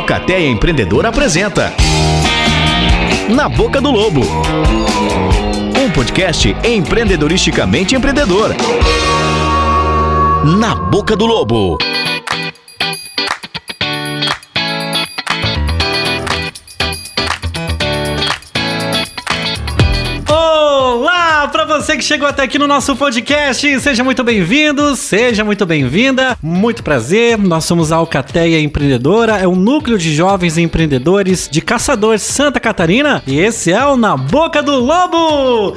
Alcateia Empreendedor apresenta Na Boca do Lobo. Um podcast empreendedoristicamente empreendedor. Na Boca do Lobo. Você que chegou até aqui no nosso podcast. Seja muito bem-vindo, seja muito bem-vinda. Muito prazer. Nós somos a Alcateia Empreendedora, é um núcleo de jovens empreendedores de Caçador Santa Catarina e esse é o Na Boca do Lobo.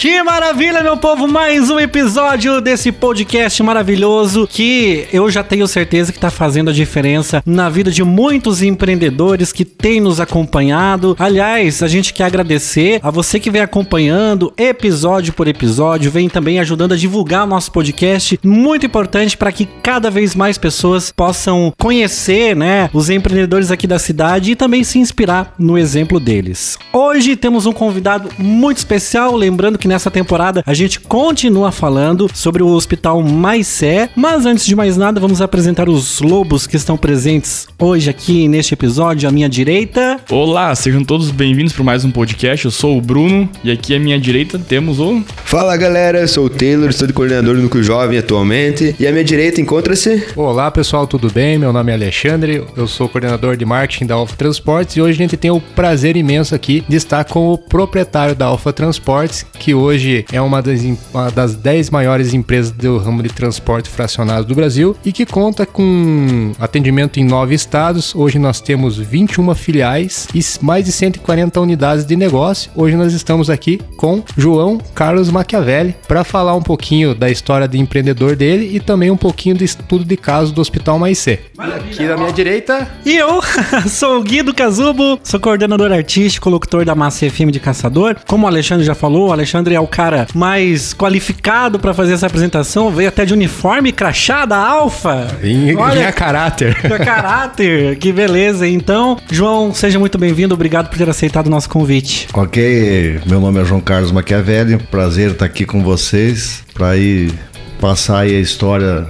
Que maravilha, meu povo! Mais um episódio desse podcast maravilhoso que eu já tenho certeza que está fazendo a diferença na vida de muitos empreendedores que têm nos acompanhado. Aliás, a gente quer agradecer a você que vem acompanhando episódio por episódio, vem também ajudando a divulgar o nosso podcast. Muito importante para que cada vez mais pessoas possam conhecer, né, os empreendedores aqui da cidade e também se inspirar no exemplo deles. Hoje temos um convidado muito especial, lembrando que nessa temporada a gente continua falando sobre o Hospital Maicé, mas antes de mais nada vamos apresentar os lobos que estão presentes hoje aqui neste episódio à minha direita. Olá, sejam todos bem-vindos para mais um podcast. Eu sou o Bruno e aqui à minha direita temos o Fala galera, eu sou o Taylor, estou de coordenador do Núcleo Jovem atualmente e à minha direita encontra-se Olá pessoal, tudo bem? Meu nome é Alexandre, eu sou coordenador de marketing da Alfa Transportes e hoje a gente tem o prazer imenso aqui de estar com o proprietário da Alfa Transportes, que hoje é uma das, uma das 10 maiores empresas do ramo de transporte fracionado do Brasil e que conta com atendimento em nove estados. Hoje nós temos 21 filiais e mais de 140 unidades de negócio. Hoje nós estamos aqui com João Carlos Machiavelli para falar um pouquinho da história de empreendedor dele e também um pouquinho do estudo de caso do Hospital Maicê. Aqui na minha direita, E eu sou o Guido Cazubo, sou coordenador artístico, locutor da Massa FM de Caçador. Como o Alexandre já falou, o Alexandre é o cara mais qualificado para fazer essa apresentação, veio até de uniforme crachá da Alfa. em caráter. Que caráter, que beleza. Então, João, seja muito bem-vindo. Obrigado por ter aceitado o nosso convite. Ok, meu nome é João Carlos Machiavelli, prazer estar aqui com vocês para ir passar aí a história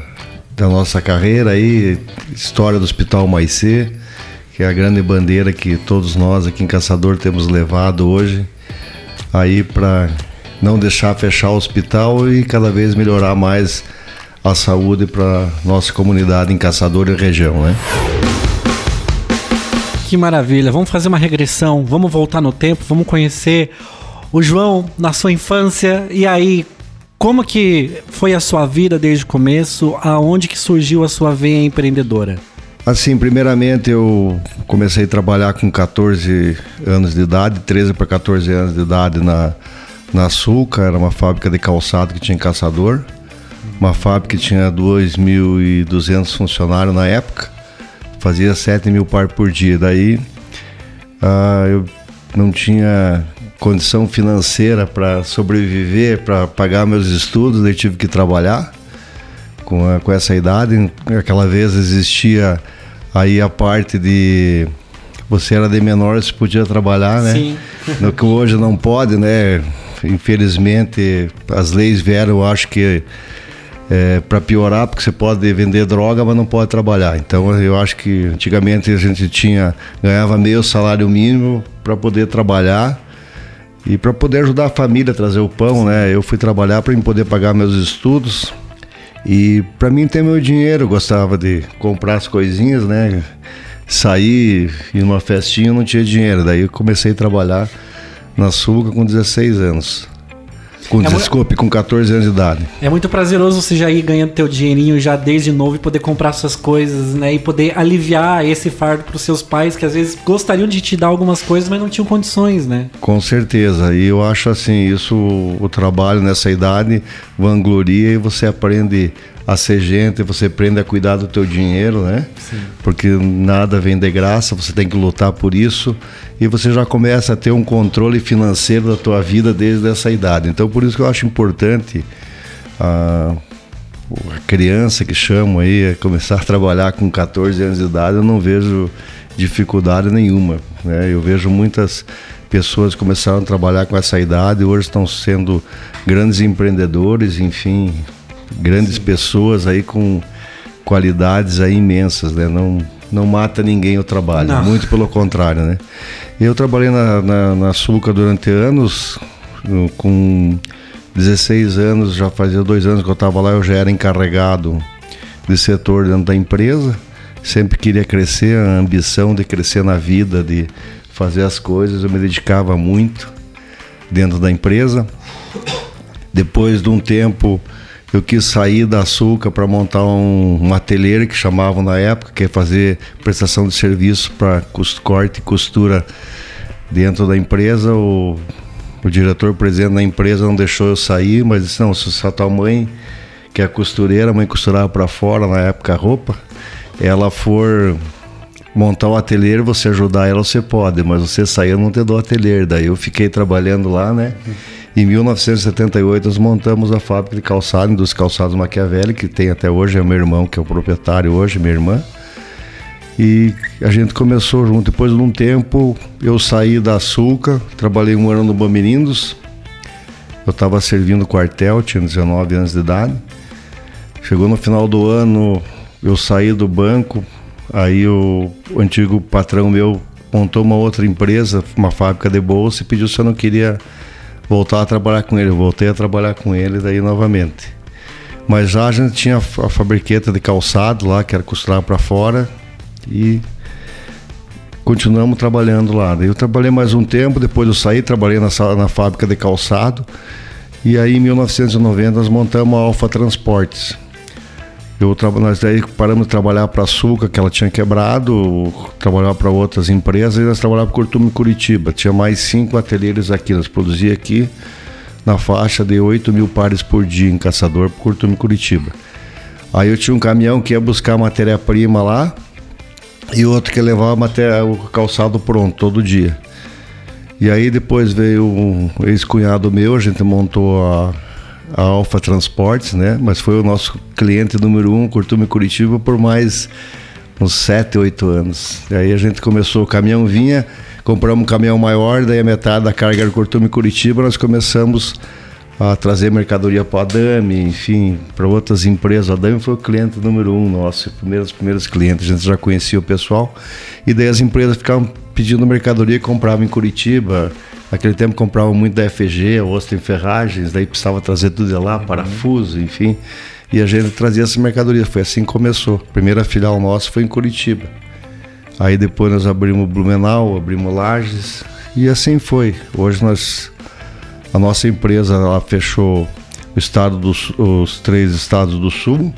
da nossa carreira aí, história do Hospital Maicê, que é a grande bandeira que todos nós aqui em Caçador temos levado hoje aí para não deixar fechar o hospital e cada vez melhorar mais a saúde para nossa comunidade em Caçador e região, né? Que maravilha. Vamos fazer uma regressão, vamos voltar no tempo, vamos conhecer o João na sua infância e aí como que foi a sua vida desde o começo? Aonde que surgiu a sua veia empreendedora? Assim, primeiramente eu comecei a trabalhar com 14 anos de idade, 13 para 14 anos de idade na, na Açúcar, era uma fábrica de calçado que tinha Caçador, uma fábrica que tinha 2.200 funcionários na época, fazia 7 mil par por dia. Daí ah, eu não tinha condição financeira para sobreviver, para pagar meus estudos, daí tive que trabalhar com, a- com essa idade. Aquela vez existia aí a parte de você era de menor, você podia trabalhar, né? Sim. No que hoje não pode, né? Infelizmente as leis vieram, acho que para piorar, porque você pode vender droga, mas não pode trabalhar. Então eu acho que antigamente a gente tinha ganhava meio salário mínimo para poder trabalhar e para poder ajudar a família a trazer o pão, né? Eu fui trabalhar para poder pagar meus estudos. E para mim ter meu dinheiro, eu gostava de comprar as coisinhas, né? Sair, ir numa festinha, não tinha dinheiro. Daí eu comecei a trabalhar na açúcar com 16 anos. Com, É desculpe, com 14 anos de idade. É muito prazeroso você já ir ganhando teu dinheirinho já desde novo e poder comprar suas coisas, né? E poder aliviar esse fardo pros seus pais que às vezes gostariam de te dar algumas coisas, mas não tinham condições, né? Com certeza. E eu acho assim, isso, o trabalho nessa idade vangloria e você aprende a ser gente, você aprende a cuidar do teu dinheiro, né? Porque nada vem de graça, você tem que lutar por isso e você já começa a ter um controle financeiro da tua vida desde essa idade. Então por isso que eu acho importante a, a criança que chamo aí a começar a trabalhar com 14 anos de idade, eu não vejo dificuldade nenhuma. Né? Eu vejo muitas pessoas que começaram a trabalhar com essa idade, hoje estão sendo grandes empreendedores, enfim, grandes pessoas aí com, qualidades aí imensas, né? Não, não mata ninguém o trabalho, Não. muito pelo contrário, né? Eu trabalhei na, na, na Sulca durante anos, com 16 anos, já fazia dois anos que eu estava lá, eu já era encarregado de setor dentro da empresa. Sempre queria crescer, a ambição de crescer na vida, de fazer as coisas, eu me dedicava muito dentro da empresa. Depois de um tempo, eu quis sair da Açúcar para montar um, um ateliê que chamavam na época, que é fazer prestação de serviço para corte e costura dentro da empresa. O, o diretor presidente da empresa não deixou eu sair, mas disse: não, se a tua mãe, que é costureira, a mãe costurava para fora na época a roupa, ela for montar o ateliê, você ajudar ela, você pode, mas você sair, eu não te dou ateliê. Daí eu fiquei trabalhando lá, né? Em 1978 nós montamos a fábrica de calçado, dos calçados Maquiavelli, que tem até hoje, é meu irmão que é o proprietário hoje, minha irmã. E a gente começou junto. Depois de um tempo, eu saí da Sulca, trabalhei um ano no Bamirindos. Eu estava servindo quartel, tinha 19 anos de idade. Chegou no final do ano, eu saí do banco, aí o, o antigo patrão meu montou uma outra empresa, uma fábrica de bolsa, e pediu se eu não queria voltar a trabalhar com ele. Voltei a trabalhar com ele daí novamente. Mas já a gente tinha a fa- a fabriqueta de calçado lá, que era costurar para fora, e continuamos trabalhando lá. Daí eu trabalhei mais um tempo, depois eu saí, trabalhei na, sa- na fábrica de calçado. E aí em 1990 nós montamos a Alfa Transportes. Eu nós daí paramos de trabalhar para a Sulca, que ela tinha quebrado, trabalhava para outras empresas, e nós trabalhávamos com Curtume Curitiba. Tinha mais cinco ateliês aqui, nós produzia aqui na faixa de 8 mil pares por dia em Caçador, por Curtume Curitiba. Aí eu tinha um caminhão que ia buscar matéria-prima lá, e outro que levava matéria, o calçado pronto todo dia. E aí depois veio um ex-cunhado meu, a gente montou a, a Alfa Transportes, né? Mas foi o nosso cliente número um, Curtume Curitiba, por mais uns 7, 8 anos. E aí a gente começou, o caminhão vinha, compramos um caminhão maior, daí a metade da carga era Curtume Curitiba, nós começamos a trazer mercadoria para a Adame, enfim, para outras empresas. A Adame foi o cliente número um nosso, primeiros primeiros clientes, a gente já conhecia o pessoal. E daí as empresas ficavam pedindo mercadoria e compravam em Curitiba. Naquele tempo compravam muito da FG, Austin Ferragens, daí precisava trazer tudo de lá, parafuso, enfim. E a gente trazia essa mercadoria. Foi assim que começou. A primeira filial nossa foi em Curitiba. Aí depois nós abrimos Blumenau, abrimos Lages e assim foi. Hoje nós a nossa empresa ela fechou o estado dos os três estados do sul.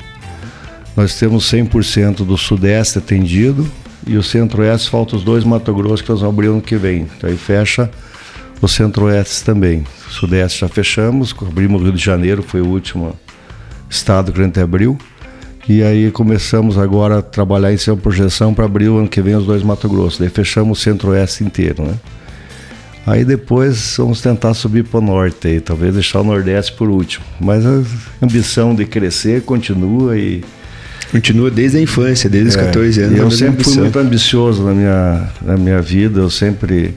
Nós temos 100% do sudeste atendido e o centro-oeste falta os dois Mato Grosso que nós vamos abrir ano que vem. Então aí fecha o centro-oeste também. O sudeste já fechamos, abrimos o Rio de Janeiro, foi o último estado que a gente abriu. E aí começamos agora a trabalhar em cima projeção para abrir o ano que vem os dois Mato Grosso. Daí fechamos o centro-oeste inteiro, né? Aí depois vamos tentar subir para o norte aí, talvez deixar o nordeste por último. Mas a ambição de crescer continua e Continua desde a infância, desde os 14 anos. É, eu sempre fui muito ambicioso na minha, na minha vida, eu sempre.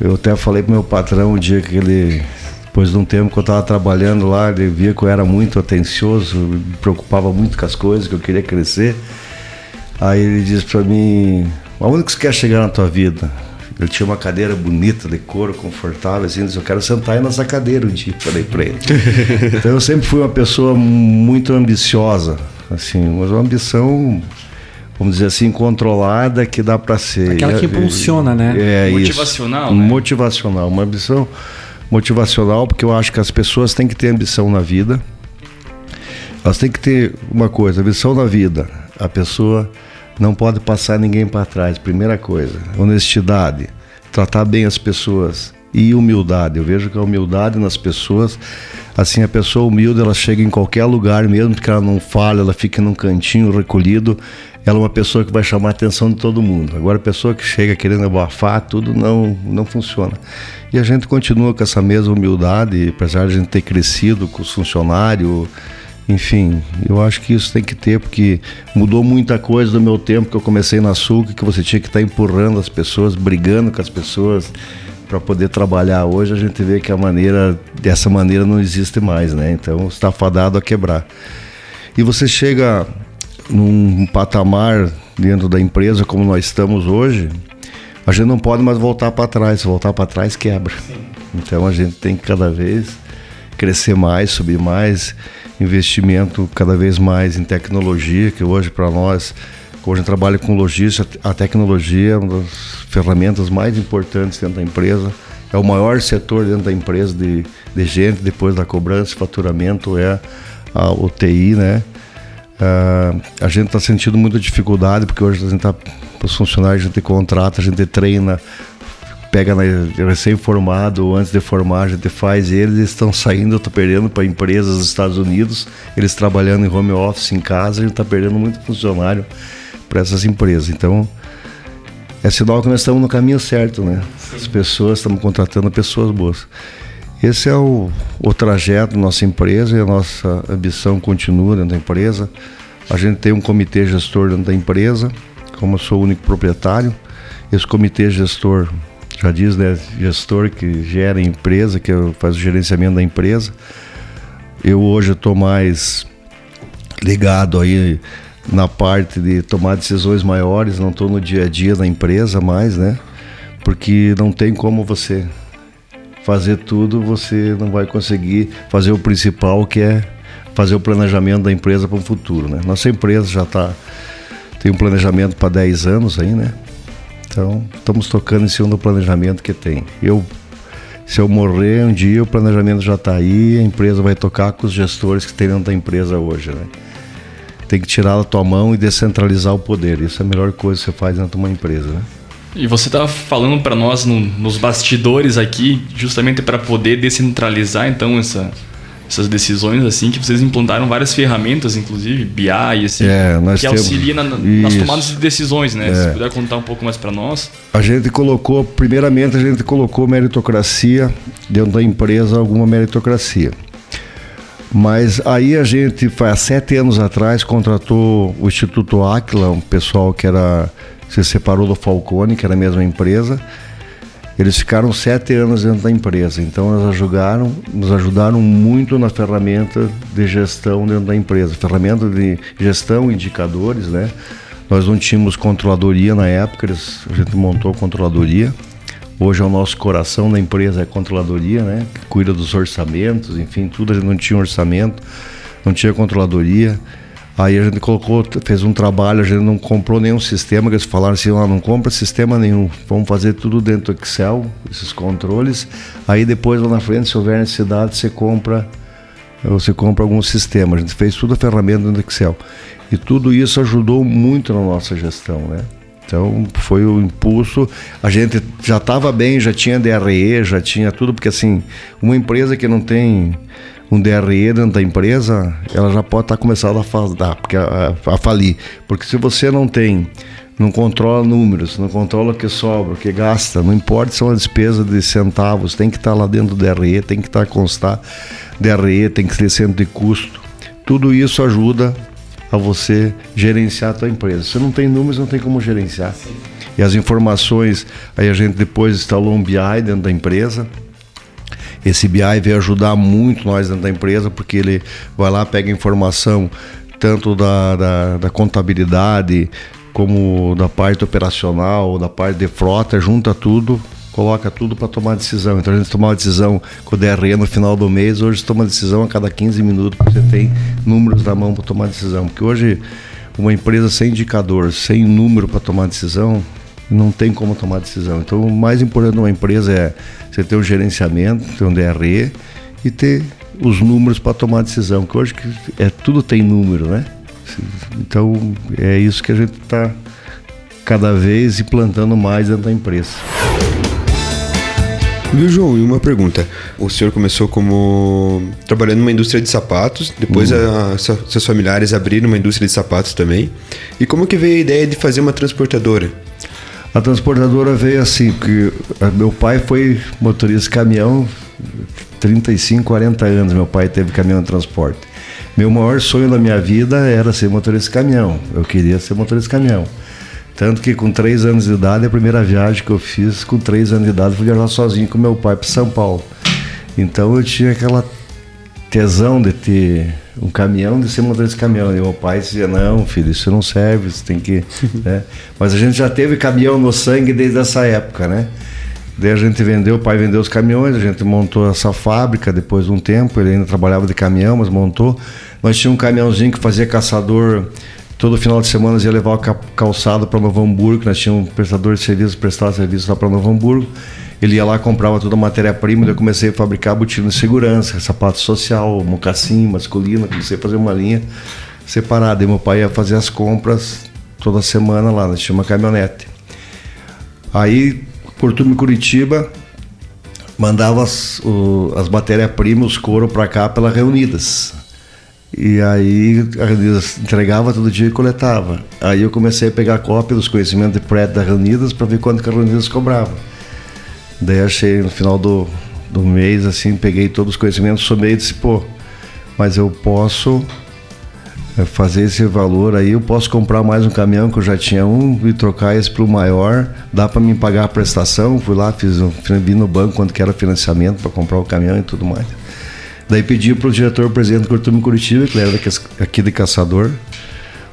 Eu até falei pro meu patrão um dia que ele. Depois de um tempo que eu estava trabalhando lá, ele via que eu era muito atencioso, me preocupava muito com as coisas, que eu queria crescer. Aí ele disse para mim: Aonde que você quer chegar na tua vida? Ele tinha uma cadeira bonita, de couro, confortável, assim, ele disse, eu quero sentar aí nessa cadeira um dia, falei para ele. então eu sempre fui uma pessoa muito ambiciosa, assim, mas uma ambição, vamos dizer assim, controlada que dá para ser. Aquela que impulsiona, né? É Motivacional, isso. né? Motivacional, uma ambição motivacional, porque eu acho que as pessoas têm que ter ambição na vida. Elas têm que ter uma coisa, ambição na vida. A pessoa não pode passar ninguém para trás. Primeira coisa, honestidade, tratar bem as pessoas e humildade. Eu vejo que a humildade nas pessoas, assim, a pessoa humilde, ela chega em qualquer lugar, mesmo que ela não fale, ela fique num cantinho recolhido, ela é uma pessoa que vai chamar a atenção de todo mundo. Agora, a pessoa que chega querendo abafar, tudo não, não funciona. E a gente continua com essa mesma humildade, apesar de a gente ter crescido com os funcionários, enfim, eu acho que isso tem que ter, porque mudou muita coisa do meu tempo que eu comecei na Sulca, que você tinha que estar empurrando as pessoas, brigando com as pessoas para poder trabalhar. Hoje a gente vê que a maneira, dessa maneira não existe mais, né? Então está fadado a quebrar. E você chega, num patamar dentro da empresa como nós estamos hoje, a gente não pode mais voltar para trás. Se voltar para trás, quebra. Então a gente tem que cada vez crescer mais, subir mais, investimento cada vez mais em tecnologia, que hoje para nós, hoje a gente trabalha com logística, a tecnologia é uma das ferramentas mais importantes dentro da empresa. É o maior setor dentro da empresa de, de gente, depois da cobrança e faturamento, é a UTI, né? Uh, a gente está sentindo muita dificuldade, porque hoje a gente está, os funcionários, a gente contrata, a gente treina, pega recém-formado ou antes de formar, a gente faz eles, eles estão saindo, está perdendo para empresas dos Estados Unidos, eles trabalhando em home office em casa, a gente está perdendo muito funcionário para essas empresas. Então, é sinal que nós estamos no caminho certo, né? As pessoas, estamos contratando pessoas boas. Esse é o, o trajeto da nossa empresa e a nossa ambição continua dentro da empresa. A gente tem um comitê gestor dentro da empresa, como eu sou o único proprietário. Esse comitê gestor, já diz, né, gestor que gera a empresa, que faz o gerenciamento da empresa. Eu hoje estou mais ligado aí na parte de tomar decisões maiores, não estou no dia a dia da empresa mais, né? Porque não tem como você fazer tudo, você não vai conseguir fazer o principal, que é fazer o planejamento da empresa para o futuro. Né? Nossa empresa já tá, tem um planejamento para 10 anos aí, né? Então, estamos tocando em cima do planejamento que tem. Eu, se eu morrer um dia, o planejamento já está aí, a empresa vai tocar com os gestores que tem dentro da empresa hoje, né? Tem que tirar da tua mão e descentralizar o poder. Isso é a melhor coisa que você faz dentro de uma empresa, né? E você estava falando para nós no, nos bastidores aqui, justamente para poder descentralizar então essa, essas decisões assim, que vocês implantaram várias ferramentas, inclusive BI, assim, é, que auxilia na, nas tomadas de decisões, né? É. Se puder contar um pouco mais para nós. A gente colocou, primeiramente a gente colocou meritocracia dentro da empresa, alguma meritocracia. Mas aí a gente, há sete anos atrás, contratou o Instituto Aquila, um pessoal que era se separou do Falcone, que era a mesma empresa. Eles ficaram sete anos dentro da empresa, então eles ajudaram, nos ajudaram muito na ferramenta de gestão dentro da empresa, ferramenta de gestão, indicadores, né? Nós não tínhamos controladoria na época, eles, a gente montou controladoria. Hoje é o nosso coração da empresa é a controladoria, né? Que cuida dos orçamentos, enfim, tudo. A gente não tinha orçamento, não tinha controladoria. Aí a gente colocou, fez um trabalho, a gente não comprou nenhum sistema, que eles falaram assim, ah, não compra sistema nenhum, vamos fazer tudo dentro do Excel, esses controles. Aí depois lá na frente, se houver necessidade, você compra, você compra algum sistema. A gente fez tudo a ferramenta dentro do Excel. E tudo isso ajudou muito na nossa gestão, né? Então foi o impulso. A gente já estava bem, já tinha DRE, já tinha tudo, porque assim, uma empresa que não tem um DRE dentro da empresa, ela já pode estar tá começando a, fadar, porque, a, a, falir. Porque se você não tem, não controla números, não controla o que sobra, o que gasta, não importa se é uma despesa de centavos, tem que estar tá lá dentro do DRE, tem que estar tá constar DRE, tem que ser centro de custo. Tudo isso ajuda a você gerenciar a tua empresa. Se não tem números, não tem como gerenciar. E as informações, aí a gente depois instalou um BI dentro da empresa, esse BI veio ajudar muito nós dentro da empresa, porque ele vai lá, pega informação tanto da, da, da contabilidade como da parte operacional, da parte de frota, junta tudo, coloca tudo para tomar decisão. Então a gente toma uma decisão com o DRE no final do mês, hoje toma decisão a cada 15 minutos, porque você tem números na mão para tomar decisão. Porque hoje uma empresa sem indicador, sem número para tomar decisão, não tem como tomar decisão. Então, o mais importante de uma empresa é você ter um gerenciamento, ter um DRE e ter os números para tomar decisão, que hoje é, tudo tem número, né? Então, é isso que a gente está cada vez implantando mais dentro da empresa. Viu, João? E uma pergunta. O senhor começou como trabalhando numa indústria de sapatos, depois uhum. a, seus familiares abriram uma indústria de sapatos também. E como que veio a ideia de fazer uma transportadora? A transportadora veio assim, porque meu pai foi motorista de caminhão 35, 40 anos. Meu pai teve caminhão de transporte. Meu maior sonho da minha vida era ser motorista de caminhão. Eu queria ser motorista de caminhão. Tanto que com 3 anos de idade, a primeira viagem que eu fiz, com 3 anos de idade, fui viajar sozinho com meu pai para São Paulo. Então eu tinha aquela tesão de ter um caminhão, de ser motorista de caminhão. E meu pai dizia, não, filho, isso não serve, você tem que... né? Mas a gente já teve caminhão no sangue desde essa época, né? Daí a gente vendeu, o pai vendeu os caminhões, a gente montou essa fábrica depois de um tempo, ele ainda trabalhava de caminhão, mas montou. Nós tínhamos um caminhãozinho que fazia caçador, todo final de semana ia levar o calçado para Novo Hamburgo, nós tínhamos um prestador de serviço, prestar serviço lá para Novo Hamburgo. Ele ia lá, comprava toda a matéria-prima, eu comecei a fabricar botina de segurança, sapato social, mocassim, masculino, comecei a fazer uma linha separada. E meu pai ia fazer as compras toda semana lá, nós tínhamos uma caminhonete. Aí por turma Curitiba, mandava as, as matérias-primas, os couro para cá pela Reunidas. E aí a Reunidas entregava todo dia e coletava. Aí eu comecei a pegar cópia dos conhecimentos de prédio da Reunidas para ver quanto que a Reunidas cobrava. Daí achei no final do, do mês, assim, peguei todos os conhecimentos, somei e disse, pô, mas eu posso é, fazer esse valor aí, eu posso comprar mais um caminhão que eu já tinha um e trocar esse para o maior, dá para me pagar a prestação, fui lá, fiz, vi no banco quanto que era financiamento para comprar o caminhão e tudo mais. Daí pedi para o diretor presidente do Cortume Curitiba, que era aqui de Caçador,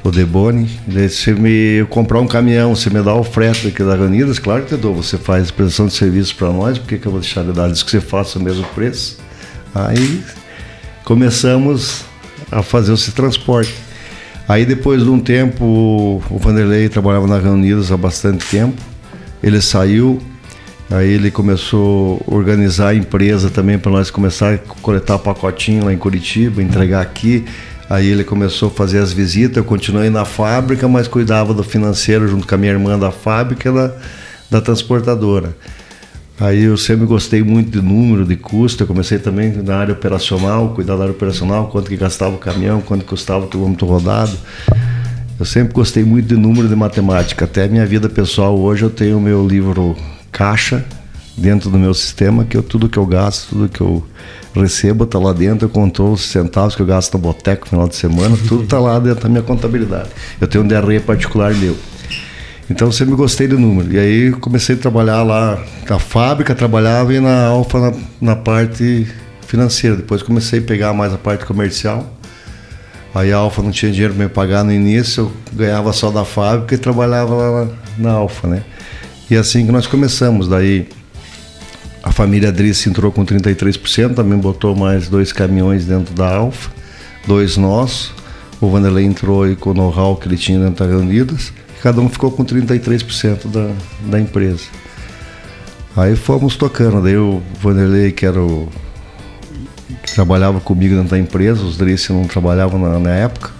o Deboni, daí se me eu comprar um caminhão, você me dá o frete aqui da Unidas, claro que te dou, você faz prestação de serviço para nós, por que, eu vou deixar de dar? Diz que você faça o mesmo preço. Aí começamos a fazer esse transporte. Aí depois de um tempo, o Vanderlei trabalhava na Reunidas há bastante tempo, ele saiu, aí ele começou a organizar a empresa também para nós começar a coletar pacotinho lá em Curitiba, entregar aqui. Aí ele começou a fazer as visitas, eu continuei na fábrica, mas cuidava do financeiro junto com a minha irmã da fábrica da, da transportadora. Aí eu sempre gostei muito de número, de custo. Eu comecei também na área operacional, cuidar da área operacional, quanto que gastava o caminhão, quanto custava o quilômetro rodado. Eu sempre gostei muito de número de matemática. Até minha vida pessoal hoje eu tenho o meu livro caixa dentro do meu sistema, que eu, tudo que eu gasto, tudo que eu recebo está lá dentro, eu controlo os centavos que eu gasto no boteco no final de semana, tudo está lá dentro da minha contabilidade. Eu tenho um DRE particular meu. Então sempre gostei do número. E aí comecei a trabalhar lá na fábrica, trabalhava e na Alfa na, na, parte financeira. Depois comecei a pegar mais a parte comercial. Aí a Alfa não tinha dinheiro para me pagar no início, eu ganhava só da fábrica e trabalhava lá na, na Alfa, né? E assim que nós começamos. Daí a família Driss entrou com 33%, também botou mais dois caminhões dentro da Alfa, dois nossos. O Vanderlei entrou aí com o know-how que ele tinha dentro da Unidas cada um ficou com 33% da, da empresa. Aí fomos tocando, daí o Vanderlei, que era o que trabalhava comigo dentro da empresa, os Drice não trabalhavam na, na, época,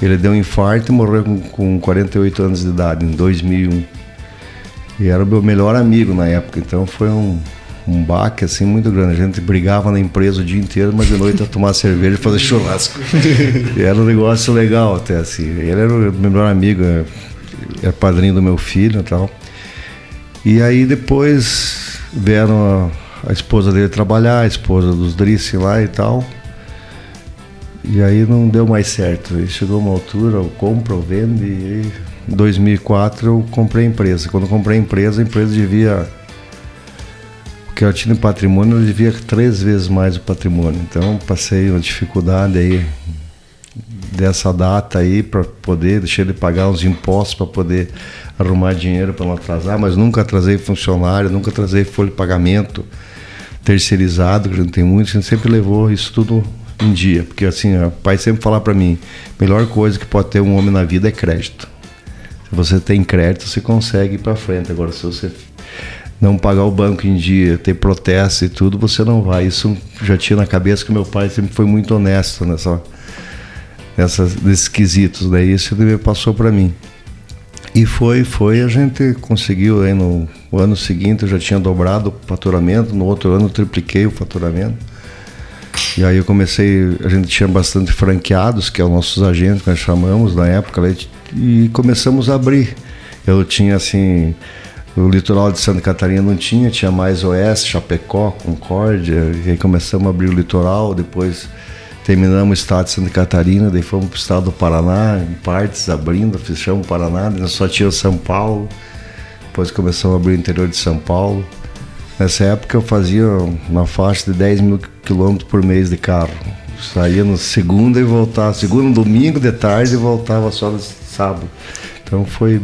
ele deu um infarto e morreu com, com 48 anos de idade, em 2001. E era o meu melhor amigo na época, então foi um, um baque assim muito grande. A gente brigava na empresa o dia inteiro, mas de noite a tomar cerveja e fazer churrasco. e era um negócio legal até assim. Ele era o meu melhor amigo, era é padrinho do meu filho e tal. E aí depois vieram a, a esposa dele trabalhar, a esposa dos Drice lá e tal. E aí não deu mais certo. E chegou uma altura, eu compro, eu vendo e em 2004 eu comprei a empresa. Quando eu comprei a empresa, a empresa devia que eu tinha em patrimônio, eu devia três vezes mais o patrimônio. Então passei uma dificuldade aí dessa data aí para poder deixar de pagar os impostos para poder arrumar dinheiro para não atrasar, mas nunca atrasei funcionário, nunca atrasei folha de pagamento terceirizado, que a gente tem muito, a gente sempre levou isso tudo em dia, porque assim, o pai sempre fala para mim, melhor coisa que pode ter um homem na vida é crédito. Se você tem crédito, você consegue ir para frente. Agora, se você não pagar o banco em dia, ter protesto e tudo, você não vai. Isso já tinha na cabeça que meu pai sempre foi muito honesto nessa nessas, nesses quesitos. Daí né? isso ele passou para mim. E foi, foi, a gente conseguiu aí no ano seguinte eu já tinha dobrado o faturamento, no outro ano tripliquei o faturamento. E aí eu comecei, a gente tinha bastante franqueados, que é os nossos agentes que nós chamamos na época, e começamos a abrir. Eu tinha assim, o litoral de Santa Catarina não tinha, tinha mais Oeste, Chapecó, Concórdia, e aí começamos a abrir o litoral, depois Terminamos o estado de Santa Catarina, daí fomos para o estado do Paraná, em partes, abrindo, fechamos o Paraná, só tinha São Paulo. Depois começamos a abrir o interior de São Paulo. Nessa época eu fazia uma faixa de 10 mil quilômetros por mês de carro. Saía no segunda e voltava, segundo domingo de tarde e voltava só no sábado. Então foi,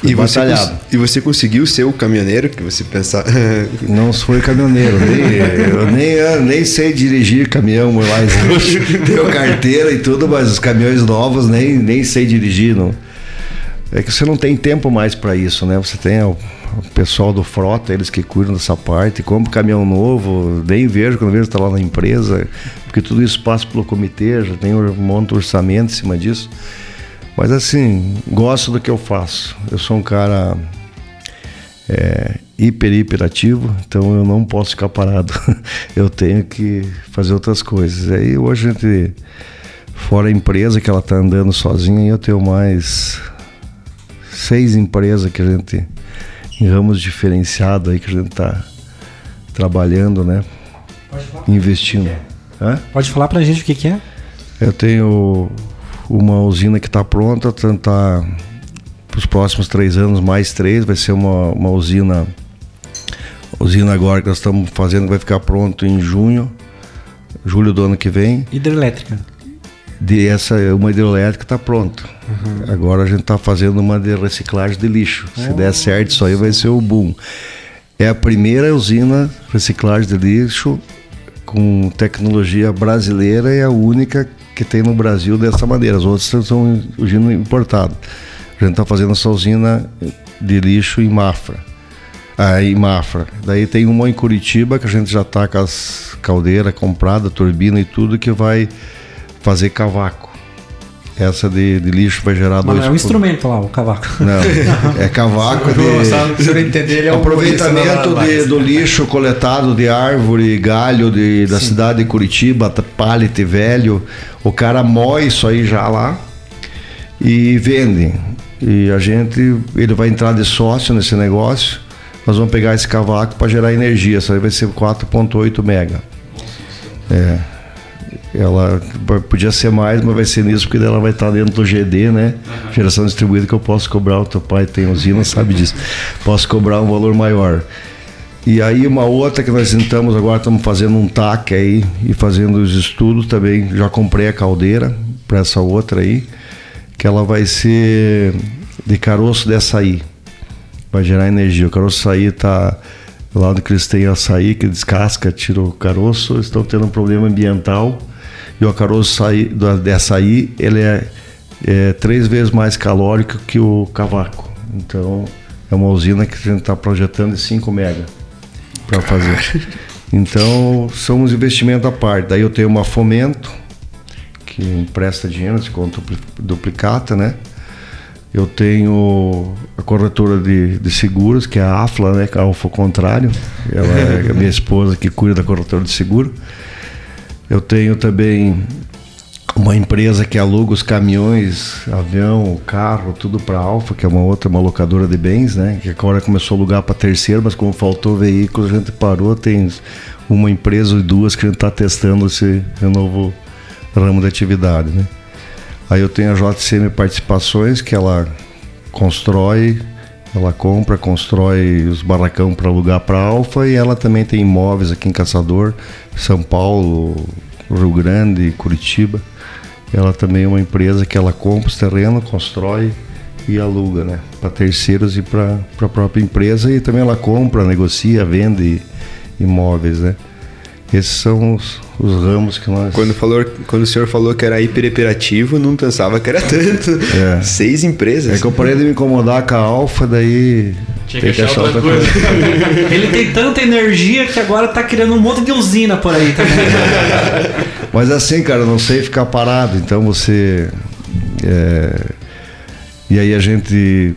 foi E você, batalhado. cons- e você conseguiu ser o caminhoneiro que você pensava. Não fui caminhoneiro, nem, eu nem, eu nem sei dirigir caminhão, mas tenho carteira e tudo, mas os caminhões novos nem, nem sei dirigir. Não. É que você não tem tempo mais para isso, né? Você tem o, o pessoal do frota, eles que cuidam dessa parte, compra caminhão novo, nem vejo quando vejo está lá na empresa, porque tudo isso passa pelo comitê, já tem um monte de orçamento em cima disso. Mas assim, gosto do que eu faço. Eu sou um cara é, hiper, hiperativo, então eu não posso ficar parado. eu tenho que fazer outras coisas. Aí hoje a gente, fora a empresa que ela está andando sozinha, eu tenho mais seis empresas que a gente, em ramos diferenciados aí que a gente está trabalhando, né? Investindo. Hã? Pode falar pra gente o que, que é? Eu tenho uma usina que está pronta, tentar para os próximos três anos, mais três, vai ser uma, uma usina. Usina agora que nós estamos fazendo, vai ficar pronto em junho, julho do ano que vem. Hidrelétrica. De essa, uma hidrelétrica está pronta. Agora a gente está fazendo uma de reciclagem de lixo. Se der certo, isso aí vai ser o boom. É a primeira usina reciclagem de lixo com tecnologia brasileira e a única que tem no Brasil dessa maneira. As outras são usina importada. A gente está fazendo essa usina de lixo em Mafra. Ah, em Mafra. Daí tem uma em Curitiba que a gente já está com as caldeiras compradas, turbina e tudo, que vai fazer cavaco. Essa de, de lixo vai gerar Mas dois. não é um instrumento lá, o cavaco. Não, é cavaco de. Se eu não entender, ele é um Aproveitamento de- do lixo coletado de árvore, galho de, da cidade de Curitiba, pallet velho. O cara moe isso aí já lá e vende. E a gente, ele vai entrar de sócio nesse negócio. Nós vamos pegar esse cavaco para gerar energia. Isso aí vai ser 4,8 mega. É. Ela podia ser mais, mas vai ser nisso, porque ela vai estar dentro do GD, né? Geração distribuída que eu posso cobrar. O teu pai tem usina, sabe disso. Posso cobrar um valor maior. E aí uma outra que nós tentamos agora, estamos fazendo um TAC aí e fazendo os estudos também. Já comprei a caldeira para essa outra aí, que ela vai ser de caroço de açaí. Vai gerar energia. O caroço de açaí está lá onde eles têm açaí, que descasca, tira o caroço, estão tendo um problema ambiental. E o açaí, do- de açaí, ele é, é três vezes mais calórico que o cavaco. Então, é uma usina que a gente está projetando de 5 mega para fazer. Então, são uns investimentos à parte. Daí eu tenho uma Fomento, que empresta dinheiro, se conta dupli- duplicata, né? Eu tenho a corretora de, de seguros, que é a AFLA, né? Que é a Alfa Contrário. Ela é a minha esposa que cuida da corretora de seguro. Eu tenho também uma empresa que aluga os caminhões, avião, carro, tudo para Alfa, que é uma outra, uma locadora de bens, né? Que agora começou a alugar para terceiro, mas como faltou veículo, a gente parou. Tem uma empresa e duas que a gente está testando esse novo ramo de atividade, né? Aí eu tenho a JCM Participações, que ela constrói, ela compra, constrói os barracão para alugar para Alfa e ela também tem imóveis aqui em Caçador, São Paulo, Rio Grande, Curitiba. Ela também é uma empresa que ela compra os terrenos, constrói e aluga, né? Para terceiros e para a própria empresa e também ela compra, negocia, vende imóveis, né? Esses são os, os ramos que nós Quando, falou, quando o senhor falou que era hiper hiperativo, não pensava que era tanto. É. Seis empresas. É que eu parei de me incomodar com a Alfa, daí. Tinha que achar outra coisa. Ele tem tanta energia que agora tá criando um monte de usina por aí também. Mas assim, cara, não sei ficar parado, então você. é, E aí a gente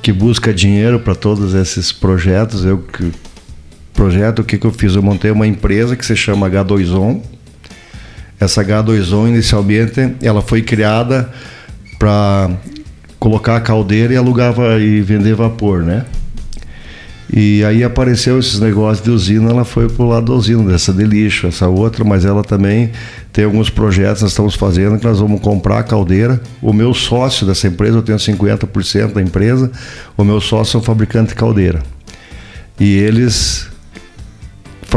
que busca dinheiro para todos esses projetos, eu que. Projeto, o que, que eu fiz? Eu montei uma empresa que se chama H2On. Essa H2On, inicialmente, ela foi criada para colocar a caldeira e alugava e vender vapor, né? E aí apareceu esses negócios de usina, ela foi pro lado da usina, dessa de lixo, essa outra, mas ela também tem alguns projetos que nós estamos fazendo que nós vamos comprar a caldeira. O meu sócio dessa empresa, eu tenho 50% da empresa, o meu sócio é um fabricante de caldeira. E eles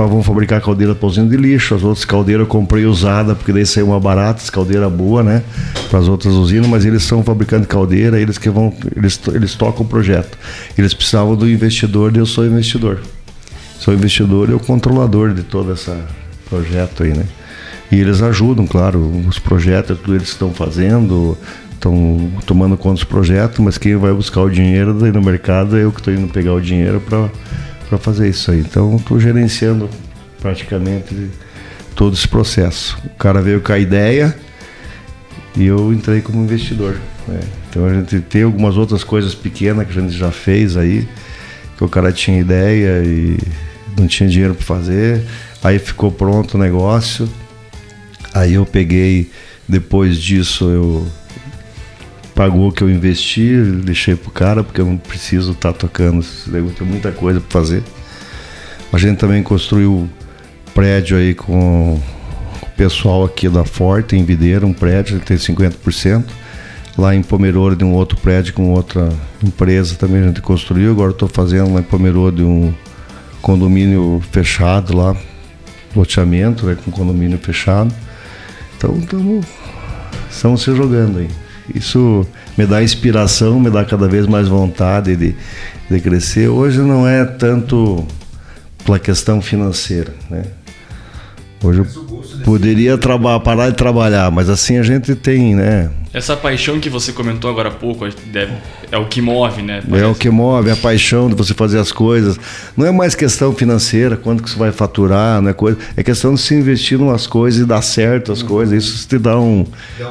vão fabricar caldeira para usina de lixo, as outras caldeiras eu comprei usada, porque daí saiu uma barata, caldeira boa, né? Para as outras usinas, mas eles são fabricantes de caldeira, eles que vão, eles, eles tocam o projeto. Eles precisavam do investidor eu sou investidor. Sou investidor e o controlador de todo esse projeto aí, né? E eles ajudam, claro, os projetos, tudo eles estão fazendo, estão tomando conta dos projetos, mas quem vai buscar o dinheiro daí no mercado é eu que estou indo pegar o dinheiro para fazer isso aí. Então, estou gerenciando praticamente todo esse processo. O cara veio com a ideia e eu entrei como investidor. né? Então, a gente tem algumas outras coisas pequenas que a gente já fez aí, que o cara tinha ideia e não tinha dinheiro para fazer. Aí ficou pronto o negócio. Aí eu peguei, depois disso eu pagou o que eu investi, deixei pro cara, porque eu não preciso estar tocando, esse negócio, tem muita coisa para fazer. A gente também construiu prédio aí com o pessoal aqui da Forte, em Videira, um prédio, tem 50%. Lá em Pomerode, um outro prédio com outra empresa também a gente construiu. Agora estou fazendo lá em Pomerode um condomínio fechado lá, loteamento, né, com condomínio fechado. Então estamos se jogando aí. Isso me dá inspiração, me dá cada vez mais vontade de, de crescer. Hoje não é tanto pela questão financeira, né? Hoje poderia parar de trabalhar, mas assim a gente tem, né? Essa paixão que você comentou agora há pouco deve- é o que move, né? É o que move, a paixão de você fazer as coisas. Não é mais questão financeira, quanto que você vai faturar, não é coisa. É questão de se investir em umas coisas e dar certo as coisas. Isso te dá um,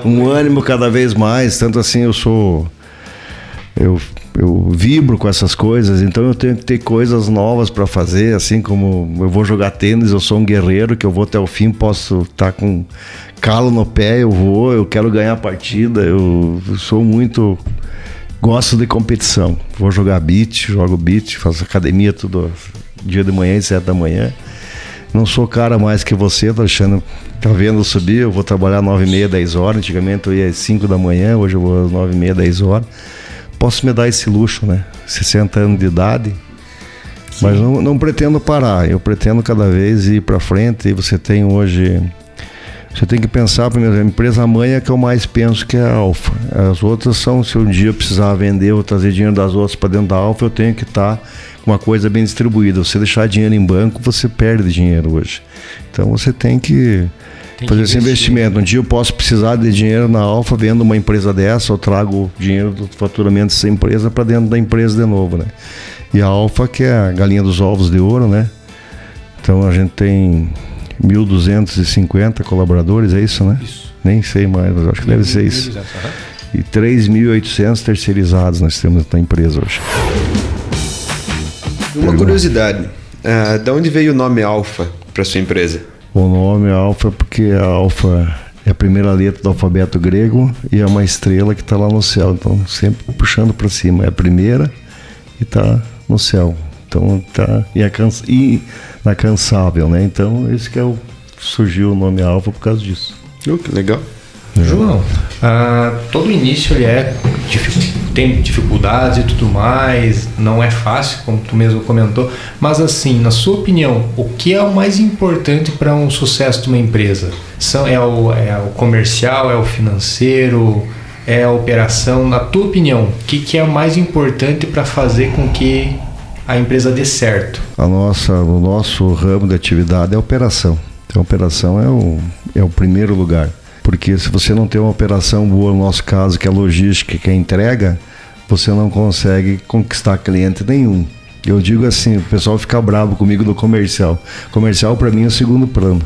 um ânimo cada vez mais. Tanto assim eu sou. Eu, eu vibro com essas coisas, então eu tenho que ter coisas novas para fazer, assim como eu vou jogar tênis, eu sou um guerreiro que eu vou até o fim, posso estar com calo no pé, eu vou, eu quero ganhar a partida, eu, eu sou muito Gosto de competição. Vou jogar beat, jogo beat, faço academia todo dia de manhã e sete da manhã. Não sou cara mais que você, tá achando. Tá vendo subir? Eu vou trabalhar nove e meia, dez horas. Antigamente eu ia às cinco da manhã, hoje eu vou às nove e meia, dez horas. Posso me dar esse luxo, né? 60 anos de idade. Mas não, não pretendo parar. Eu pretendo cada vez ir para frente. E você tem hoje você tem que pensar primeiro, a empresa mãe é que eu mais penso que é a Alfa. As outras são, se um dia eu precisar vender ou trazer dinheiro das outras para dentro da Alfa, eu tenho que estar com uma coisa bem distribuída. Você deixar dinheiro em banco, você perde dinheiro hoje. Então você tem que Tem fazer esse investimento. Um dia eu posso precisar de dinheiro na Alfa, vendo uma empresa dessa, eu trago o dinheiro do faturamento dessa empresa para dentro da empresa de novo, né? E a Alfa que é a galinha dos ovos de ouro, né? Então a gente tem 1.250 colaboradores, é isso, né? Isso. Nem sei mais, mas acho que deve ser isso. E 3.800 terceirizados nós temos na empresa hoje. Uma curiosidade. ah, da onde veio o nome Alfa para sua empresa? O nome é Alfa porque a Alfa é a primeira letra do alfabeto grego e é uma estrela que está lá no céu. Então, sempre puxando para cima. É a primeira e está no céu. Então, tá inacans- inalcançável, né? Então, esse que é o, surgiu o nome Alfa por causa disso. Oh, que legal. João, ah, todo início ele é tem dificuldades e tudo mais, não é fácil, como tu mesmo comentou, mas assim, na sua opinião, o que é o mais importante para um sucesso de uma empresa? São, é, o, é o comercial, é o financeiro, é a operação? Na tua opinião, o que, que é o mais importante para fazer com que a empresa dê certo? A nossa, o nosso ramo de atividade é a operação. Então, a operação é o, é o primeiro lugar. Porque se você não tem uma operação boa, no nosso caso, que é a logística, que é a entrega, você não consegue conquistar cliente nenhum. Eu digo assim, o pessoal fica bravo comigo do comercial. Comercial para mim é o segundo plano.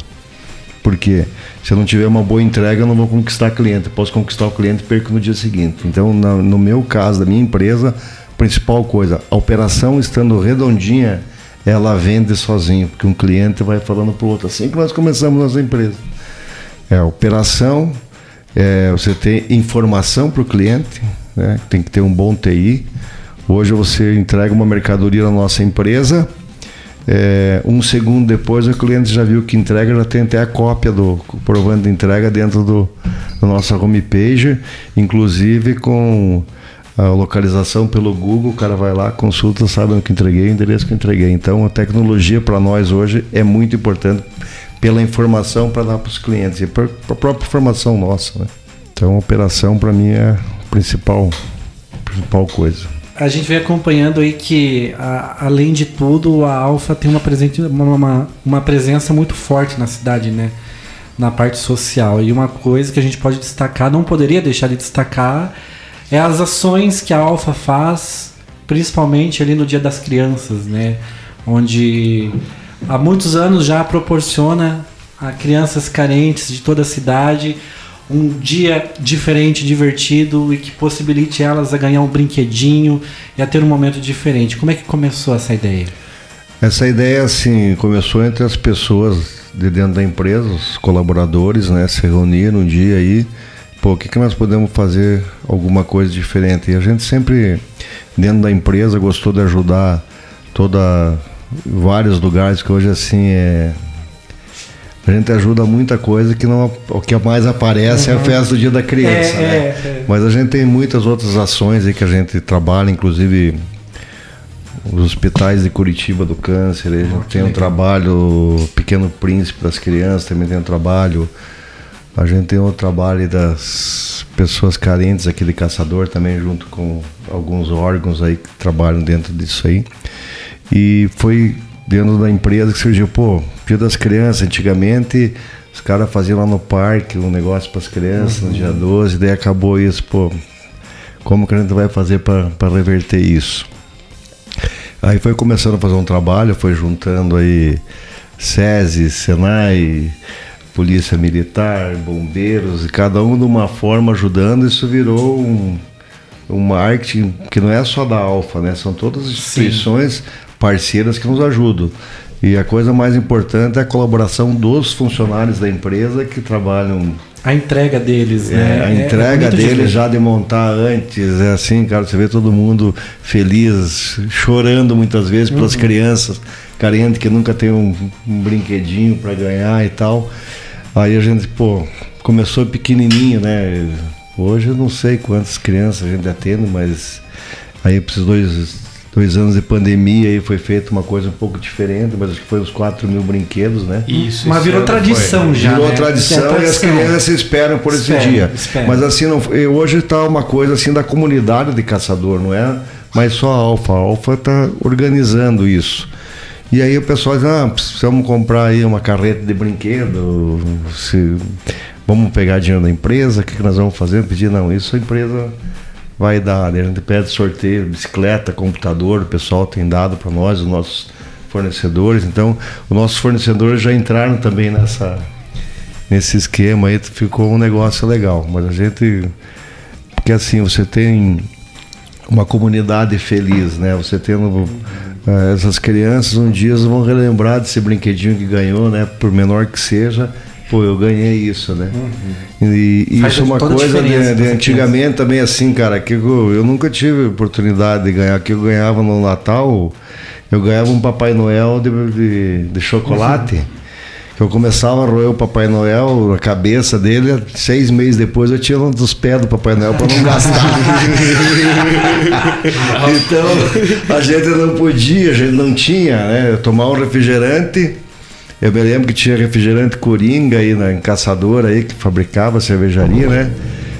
Porque se eu não tiver uma boa entrega, eu não vou conquistar cliente. Posso conquistar o cliente e perco no dia seguinte. Então, no meu caso, da minha empresa, principal coisa, a operação estando redondinha, ela vende sozinha, porque um cliente vai falando para o outro. Assim que nós começamos nossa empresa. É operação, é você ter informação para o cliente, né? tem que ter um bom TI. Hoje você entrega uma mercadoria na nossa empresa, é, um segundo depois o cliente já viu que entrega, já tem até a cópia do provando de entrega dentro do, do nosso homepage, inclusive com a localização pelo Google, o cara vai lá, consulta, sabe o que entreguei, o endereço que entreguei. Então a tecnologia para nós hoje é muito importante pela informação para dar para os clientes e para a própria informação nossa. Né? Então a operação para mim é a principal, principal coisa. A gente vem acompanhando aí que, a, além de tudo, a Alfa tem uma, presente, uma, uma presença muito forte na cidade, né? Na parte social. E uma coisa que a gente pode destacar, não poderia deixar de destacar, é as ações que a Alfa faz, principalmente ali no Dia das Crianças, né? Onde há muitos anos já proporciona a crianças carentes de toda a cidade um dia diferente, divertido e que possibilite elas a ganhar um brinquedinho e a ter um momento diferente. Como é que começou essa ideia? Essa ideia assim começou entre as pessoas de dentro da empresa, os colaboradores, né, se reuniram um dia aí pô, o que, que nós podemos fazer alguma coisa diferente? E a gente sempre, dentro da empresa, gostou de ajudar toda vários lugares que hoje assim é a gente ajuda muita coisa que não o que mais aparece uhum. é a festa do dia da criança, é, né? É, é. Mas a gente tem muitas outras ações aí que a gente trabalha, inclusive os hospitais de Curitiba do câncer, a gente oh, tem um trabalho Pequeno Príncipe das crianças, também tem um trabalho a gente tem o trabalho das pessoas carentes aqui de Caçador também, junto com alguns órgãos aí que trabalham dentro disso aí. E foi dentro da empresa que surgiu, pô, Dia das Crianças, antigamente os caras faziam lá no parque um negócio para as crianças uhum. no dia 12, daí acabou isso, pô, como que a gente vai fazer para reverter isso? Aí foi começando a fazer um trabalho, foi juntando aí SESI, SENAI, polícia militar, bombeiros, e cada um de uma forma ajudando, isso virou um, um marketing que não é só da Alfa, né? São todas as instituições Sim. Parceiras que nos ajudam. E a coisa mais importante é a colaboração dos funcionários da empresa que trabalham. A entrega deles, né? É, a é, entrega é deles já de montar antes. É assim, cara, você vê todo mundo feliz, chorando muitas vezes pelas uhum. crianças carentes que nunca tem um, um brinquedinho para ganhar e tal. Aí a gente, pô, começou pequenininho, né? Hoje eu não sei quantas crianças a gente atende, mas aí esses dois, dois anos de pandemia aí foi feita uma coisa um pouco diferente, mas acho que foi uns 4 mil brinquedos, né? Isso, mas virou tradição foi. já. Virou né? tradição, é tradição, e as crianças esperam por esse dia. Mas assim, não, hoje está uma coisa assim da comunidade de caçador, não é? Mas só a Alfa. A Alfa está organizando isso. E aí o pessoal diz, ah, precisamos comprar aí uma carreta de brinquedo, se, vamos pegar dinheiro da empresa, o que, que nós vamos fazer? Pedir, não, isso a empresa vai dar, né? a gente pede sorteio, bicicleta, computador, o pessoal tem dado para nós, os nossos fornecedores, então os nossos fornecedores já entraram também nessa nesse esquema aí, ficou um negócio legal, mas a gente porque assim, você tem uma comunidade feliz, né? Você tendo é, essas crianças um dia vão relembrar desse brinquedinho que ganhou, né? Por menor que seja, pô, eu ganhei isso, né? Uhum. E, e isso é uma coisa de, de antigamente também assim, cara, que eu, eu, nunca tive oportunidade de ganhar, que eu ganhava no Natal, eu ganhava um Papai Noel de, de, de chocolate. Uhum eu começava a roer o Papai Noel, a cabeça dele, seis meses depois eu tinha um dos pés do Papai Noel para não gastar. então a gente não podia, a gente não tinha, né? Tomar um refrigerante. Eu me lembro que tinha refrigerante Coringa aí na Caçadora aí, que fabricava cervejaria, né?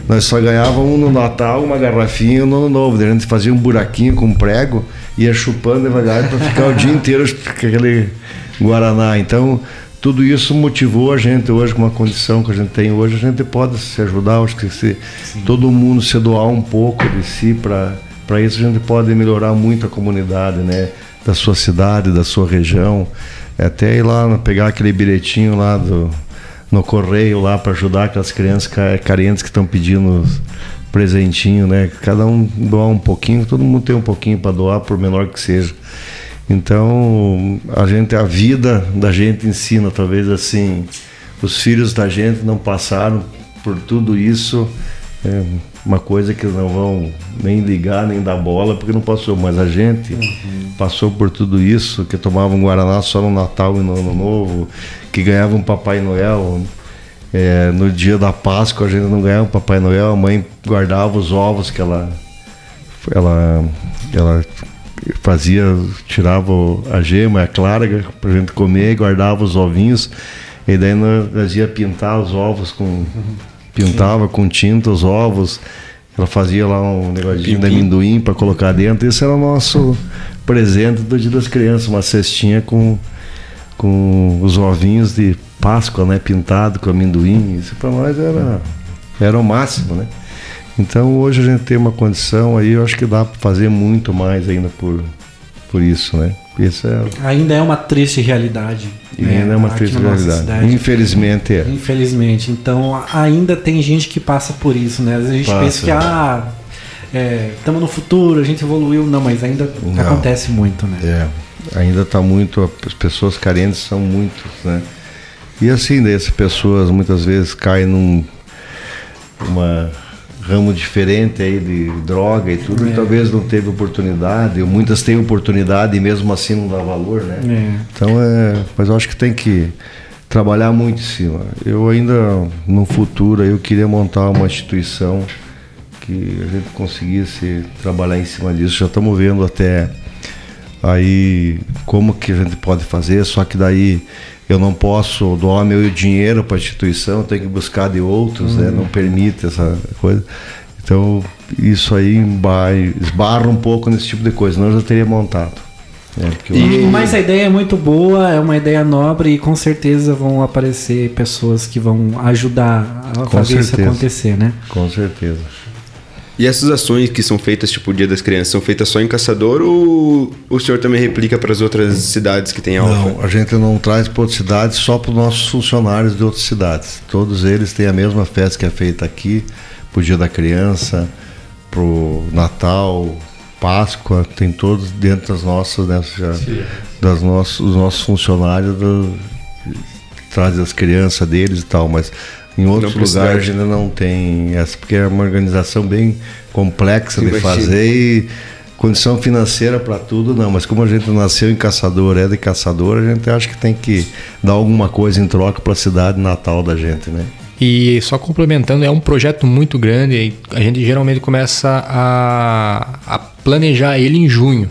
Nós só ganhávamos um no Natal, uma garrafinha no Ano Novo. A gente fazia um buraquinho com um prego, ia chupando devagar para ficar o dia inteiro com aquele Guaraná. Então, tudo isso motivou a gente hoje com a condição que a gente tem hoje a gente pode se ajudar acho que se Sim. todo mundo se doar um pouco de si para para isso a gente pode melhorar muito a comunidade né da sua cidade da sua região até ir lá pegar aquele bilhetinho lá do no correio lá para ajudar aquelas crianças carentes que estão pedindo presentinho né? Cada um doar um pouquinho todo mundo tem um pouquinho para doar por menor que seja. Então, a gente a vida da gente ensina, talvez assim, os filhos da gente não passaram por tudo isso, é uma coisa que não vão nem ligar nem dar bola porque não passou, mas a gente uhum. passou por tudo isso, que tomava um guaraná só no Natal e no Ano Novo, que ganhava um Papai Noel, é, no dia da Páscoa a gente não ganhava um Papai Noel, a mãe guardava os ovos que ela ela, ela fazia, tirava a gema, a clara, pra gente comer, guardava os ovinhos, e daí nós ia pintar os ovos com. Pintava Sim. com tinta os ovos. Ela fazia lá um negocinho de amendoim para colocar dentro. Esse era o nosso presente do Dia das Crianças, uma cestinha com, com os ovinhos de Páscoa, né? Pintado com amendoim. Isso para nós era, era o máximo, né? Então hoje a gente tem uma condição aí, eu acho que dá para fazer muito mais ainda por, por isso, né? Isso é... Ainda é uma triste realidade. Né? Ainda é uma triste realidade. Infelizmente é. Infelizmente. Então ainda tem gente que passa por isso, né? Às vezes a gente passa. pensa que ah, estamos é, no futuro, a gente evoluiu, não, mas ainda não. acontece muito, né? É, ainda está muito, as pessoas carentes são muitas, né? E assim, daí as pessoas muitas vezes caem num uma ramo diferente aí de droga e tudo, é. e talvez não teve oportunidade, muitas têm oportunidade e mesmo assim não dá valor, né? É. Então é, mas eu acho que tem que trabalhar muito em cima. Eu ainda no futuro eu queria montar uma instituição que a gente conseguisse trabalhar em cima disso. Já estamos vendo até aí como que a gente pode fazer, só que daí eu não posso doar meu dinheiro para a instituição, tenho que buscar de outros, né? Não permite essa coisa. Então, isso aí esbarra um pouco nesse tipo de coisa, não eu já teria montado. É, e, mas a ideia é muito boa, é uma ideia nobre e com certeza vão aparecer pessoas que vão ajudar a fazer certeza. isso acontecer, né? Com certeza. E essas ações que são feitas, tipo o Dia das Crianças, são feitas só em Caçador ou o senhor também replica para as outras cidades que tem alfa? Não, a gente não traz para outras cidades, só para os nossos funcionários de outras cidades. Todos eles têm a mesma festa que é feita aqui, para o Dia da Criança, para o Natal, Páscoa, tem todos dentro das nossas, né, das nossos, os nossos funcionários do, trazem as crianças deles e tal, mas em outros lugares ainda não tem essa, porque é uma organização bem complexa de fazer e condição financeira para tudo não, mas como a gente nasceu em caçador, é de caçador, a gente acha que tem que dar alguma coisa em troca para a cidade natal da gente, né? E só complementando, é um projeto muito grande, a gente geralmente começa a, a planejar ele em junho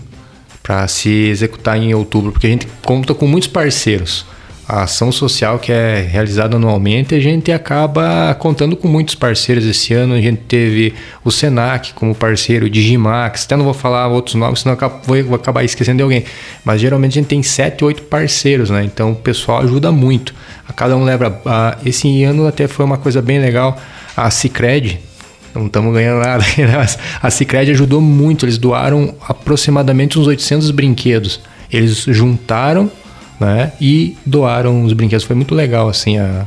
para se executar em outubro, porque a gente conta com muitos parceiros a ação social que é realizada anualmente, a gente acaba contando com muitos parceiros esse ano. A gente teve o Senac como parceiro, o Digimax, até não vou falar outros nomes, senão vou acabar esquecendo de alguém. Mas geralmente a gente tem sete, oito parceiros, né? Então o pessoal ajuda muito. A cada um leva. Esse ano até foi uma coisa bem legal. A Cicred, não estamos ganhando nada, mas a Cicred ajudou muito. Eles doaram aproximadamente uns 800 brinquedos. Eles juntaram né? E doaram os brinquedos. Foi muito legal, assim, a,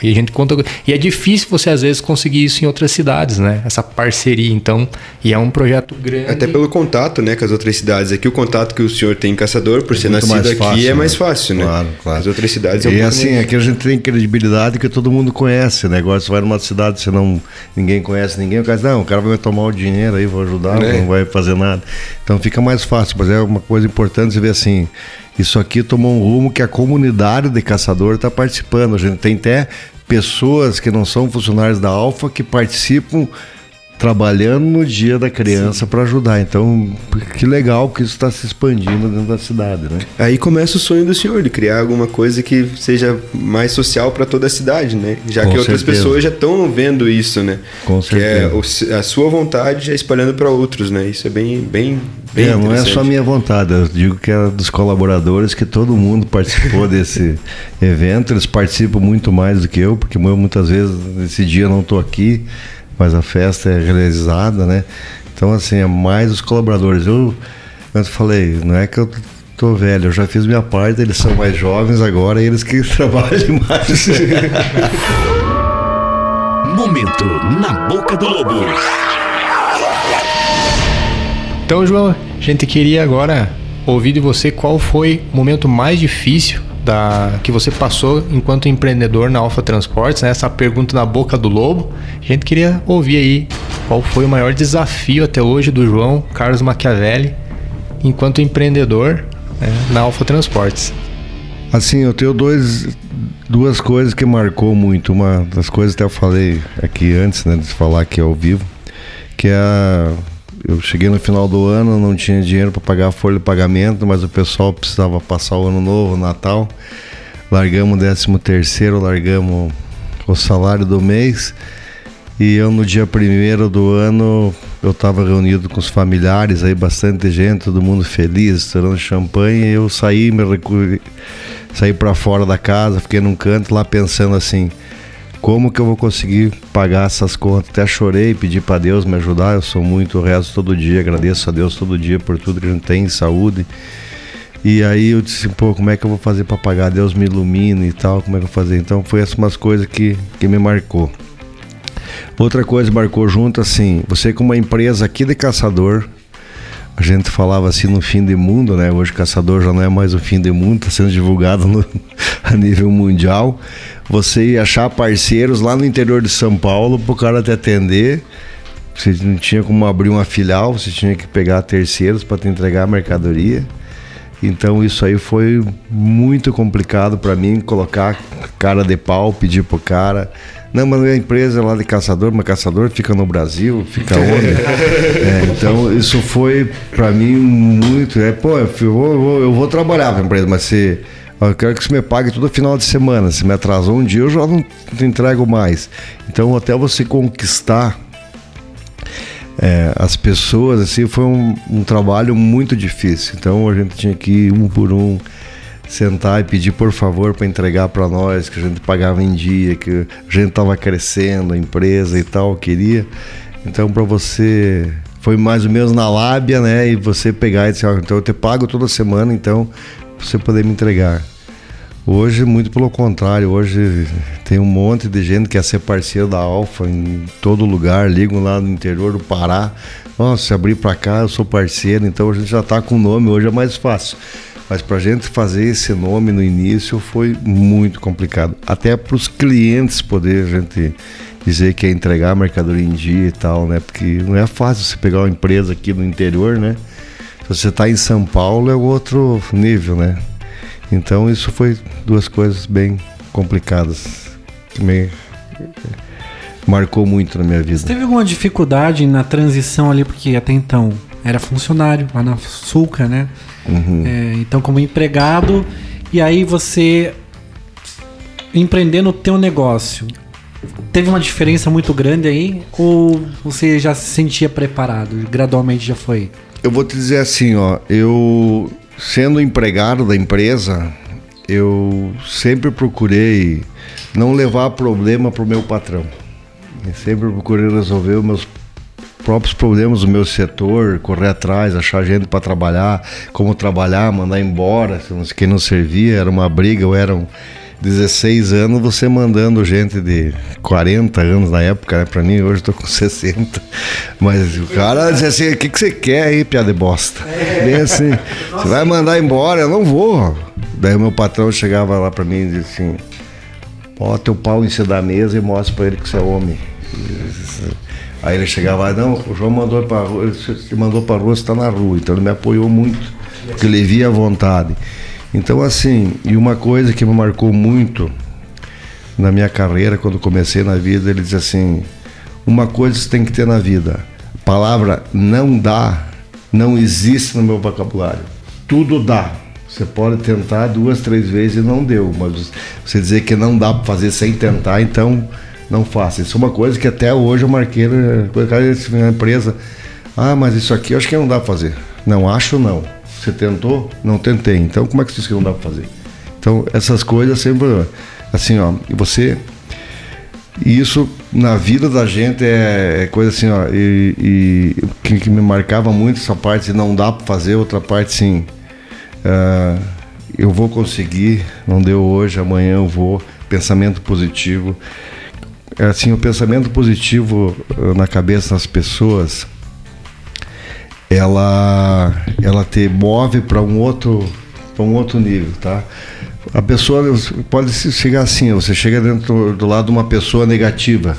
e a gente conta. E é difícil você, às vezes, conseguir isso em outras cidades, né? Essa parceria, então. E é um projeto grande. Até pelo contato, né, com as outras cidades. Aqui o contato que o senhor tem em Caçador, por é ser nascido aqui, fácil, é né? mais fácil, né? Claro, claro. As outras cidades é um E assim, aqui a gente tem credibilidade que todo mundo conhece, né? Agora você vai numa cidade, você não. ninguém conhece ninguém, o cara diz, não, o cara vai tomar o dinheiro aí, vou ajudar, é. não vai fazer nada. Então fica mais fácil, mas é uma coisa importante você ver assim isso aqui tomou um rumo que a comunidade de caçador está participando. A gente tem até pessoas que não são funcionários da Alfa que participam trabalhando no dia da criança para ajudar. Então, que legal que isso está se expandindo dentro da cidade, né? Aí começa o sonho do senhor de criar alguma coisa que seja mais social para toda a cidade, né? Já Com que outras certeza. pessoas já estão vendo isso, né? Com certeza. Que é a sua vontade já espalhando para outros, né? Isso é bem, bem, bem. É, não é só minha vontade. Eu digo que é dos colaboradores que todo mundo participou desse evento. Eles participam muito mais do que eu, porque eu muitas vezes nesse dia não estou aqui mas a festa é realizada, né? Então, assim, é mais os colaboradores. Eu, eu falei, não é que eu tô velho, eu já fiz minha parte, eles são mais jovens agora e eles que trabalham mais. Momento na boca do lobo. Então, João, a gente queria agora ouvir de você qual foi o momento mais difícil da, que você passou enquanto empreendedor na Alfa Transportes, né? essa pergunta na boca do lobo. A gente queria ouvir aí qual foi o maior desafio até hoje do João Carlos Machiavelli enquanto empreendedor né, na Alfa Transportes. Assim, eu tenho dois, duas coisas que marcou muito. Uma das coisas até eu falei aqui antes, né, de falar aqui ao vivo, que é a, eu cheguei no final do ano, não tinha dinheiro para pagar a folha de pagamento, mas o pessoal precisava passar o ano novo, o Natal. Largamos o 13 terceiro, largamos o salário do mês. E eu no dia primeiro do ano eu estava reunido com os familiares, aí bastante gente, todo mundo feliz, estourando champanhe. Eu saí, me recu... saí para fora da casa, fiquei num canto lá pensando assim: como que eu vou conseguir pagar essas contas? Até chorei, pedi para Deus me ajudar. Eu sou muito rezo todo dia, agradeço a Deus todo dia por tudo que a gente tem, saúde. E aí eu disse, pô, como é que eu vou fazer para pagar? Deus me ilumine e tal, como é que eu vou fazer? Então foi essas umas coisas que, que me marcou. Outra coisa marcou junto assim, você com uma empresa aqui de caçador, a gente falava assim no fim de mundo, né? Hoje caçador já não é mais o fim de mundo, está sendo divulgado no, a nível mundial. Você ia achar parceiros lá no interior de São Paulo para o cara te atender. Você não tinha como abrir uma filial, você tinha que pegar terceiros para te entregar a mercadoria. Então isso aí foi muito complicado para mim, colocar cara de pau, pedir pro cara. Não, mas a empresa é lá de caçador, mas caçador fica no Brasil, fica onde? é, então isso foi para mim muito. É, pô, eu vou, eu vou trabalhar para a empresa, mas se eu quero que você me pague todo final de semana. Se me atrasou um dia, eu já não te entrego mais. Então, até você conquistar é, as pessoas, assim, foi um, um, trabalho muito difícil. Então a gente tinha que ir um por um sentar e pedir por favor para entregar para nós, que a gente pagava em dia, que a gente estava crescendo, a empresa e tal, queria. Então para você foi mais ou menos na lábia, né? E você pegar e dizer, ah, então eu te pago toda semana, então você poder me entregar. Hoje, muito pelo contrário, hoje tem um monte de gente que quer ser parceiro da Alfa em todo lugar, ligam lá no interior do Pará. Nossa, se abrir para cá, eu sou parceiro, então a gente já está com o nome, hoje é mais fácil. Mas para a gente fazer esse nome no início foi muito complicado. Até para os clientes poder a gente dizer que é entregar a mercadoria em dia e tal, né? Porque não é fácil você pegar uma empresa aqui no interior, né? Se você está em São Paulo é outro nível, né? Então isso foi duas coisas bem complicadas que me marcou muito na minha vida. Você teve alguma dificuldade na transição ali, porque até então era funcionário lá na Sulca, né? Uhum. É, então como empregado, e aí você empreendendo o teu negócio. Teve uma diferença muito grande aí? Ou você já se sentia preparado? Gradualmente já foi? Eu vou te dizer assim, ó, eu sendo empregado da empresa, eu sempre procurei não levar problema para o meu patrão. Eu sempre procurei resolver os meus próprios problemas do meu setor, correr atrás, achar gente para trabalhar, como trabalhar, mandar embora, quem não servia, era uma briga, ou eram 16 anos, você mandando gente de 40 anos na época, né? Pra mim, hoje eu tô com 60. Mas o cara dizia assim: o que, que você quer aí, piada de bosta? Bem assim, você vai mandar embora? Eu não vou. Daí meu patrão chegava lá pra mim e dizia assim: bota o pau em cima da mesa e mostra pra ele que você é homem. Aí ele chegava lá, não, o João mandou para rua, ele mandou para rua, você está na rua. Então ele me apoiou muito, porque ele via a vontade. Então, assim, e uma coisa que me marcou muito na minha carreira, quando comecei na vida, ele diz assim: uma coisa você tem que ter na vida, a palavra não dá, não existe no meu vocabulário. Tudo dá. Você pode tentar duas, três vezes e não deu, mas você dizer que não dá para fazer sem tentar, então não faça. Isso é uma coisa que até hoje eu marquei na empresa. Ah, mas isso aqui eu acho que não dá para fazer. Não, acho não. Você tentou? Não tentei. Então, como é que diz que não dá para fazer? Então, essas coisas sempre. Assim, ó, você. Isso na vida da gente é, é coisa assim, ó. E, e que, que, me marcava muito essa parte de não dá para fazer, outra parte sim. Uh, eu vou conseguir, não deu hoje, amanhã eu vou. Pensamento positivo. É assim, o pensamento positivo ah, na cabeça das pessoas ela ela te move para um outro para um outro nível, tá? A pessoa pode chegar assim, você chega dentro do lado de uma pessoa negativa,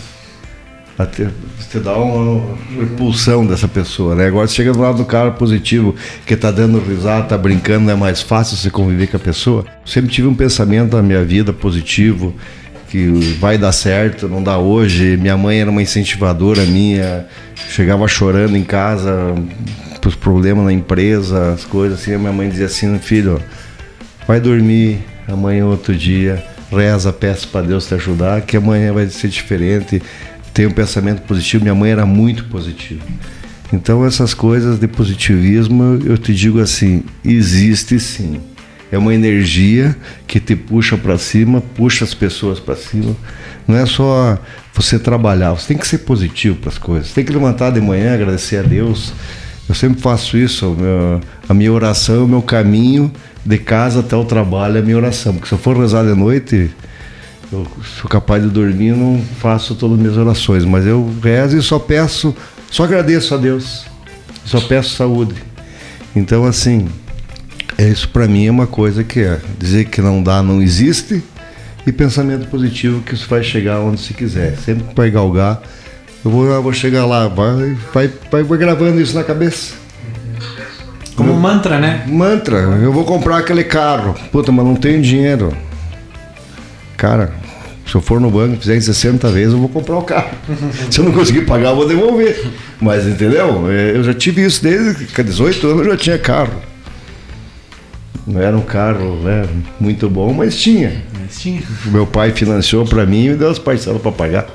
até você dá uma, uma impulsão dessa pessoa, né? Agora você chega do lado do cara positivo, que tá dando risada, tá brincando, é mais fácil você conviver com a pessoa. Sempre tive um pensamento na minha vida positivo, que vai dar certo, não dá hoje. Minha mãe era uma incentivadora minha, chegava chorando em casa os problemas na empresa, as coisas assim. A minha mãe dizia assim: filho, vai dormir, amanhã outro dia, reza, peça para Deus te ajudar, que amanhã vai ser diferente. Tem um pensamento positivo. Minha mãe era muito positiva. Então, essas coisas de positivismo, eu te digo assim: existe sim. É uma energia que te puxa para cima, puxa as pessoas para cima. Não é só você trabalhar, você tem que ser positivo para as coisas. Tem que levantar de manhã, agradecer a Deus. Eu sempre faço isso. a minha oração, o meu caminho de casa até o trabalho é a minha oração. Porque se eu for rezar de noite, eu sou capaz de dormir, não faço todas as minhas orações. Mas eu rezo e só peço só agradeço a Deus. Só peço saúde. Então, assim, isso para mim é uma coisa que é dizer que não dá, não existe, e pensamento positivo que isso vai chegar onde se quiser. Sempre que vai galgar, eu vou, eu vou chegar lá, vai, vai, vai, vai gravando isso na cabeça. Como um mantra, né? Mantra. Eu vou comprar aquele carro. Puta, mas não tenho dinheiro. Cara, se eu for no banco e fizer em 60 vezes, eu vou comprar o carro. Se eu não conseguir pagar, eu vou devolver. Mas entendeu? É, eu já tive isso desde 18 anos, eu já tinha carro. Não era um carro né, muito bom, mas tinha. Mas tinha. Meu pai financiou para mim e me deu as parcelas para pagar.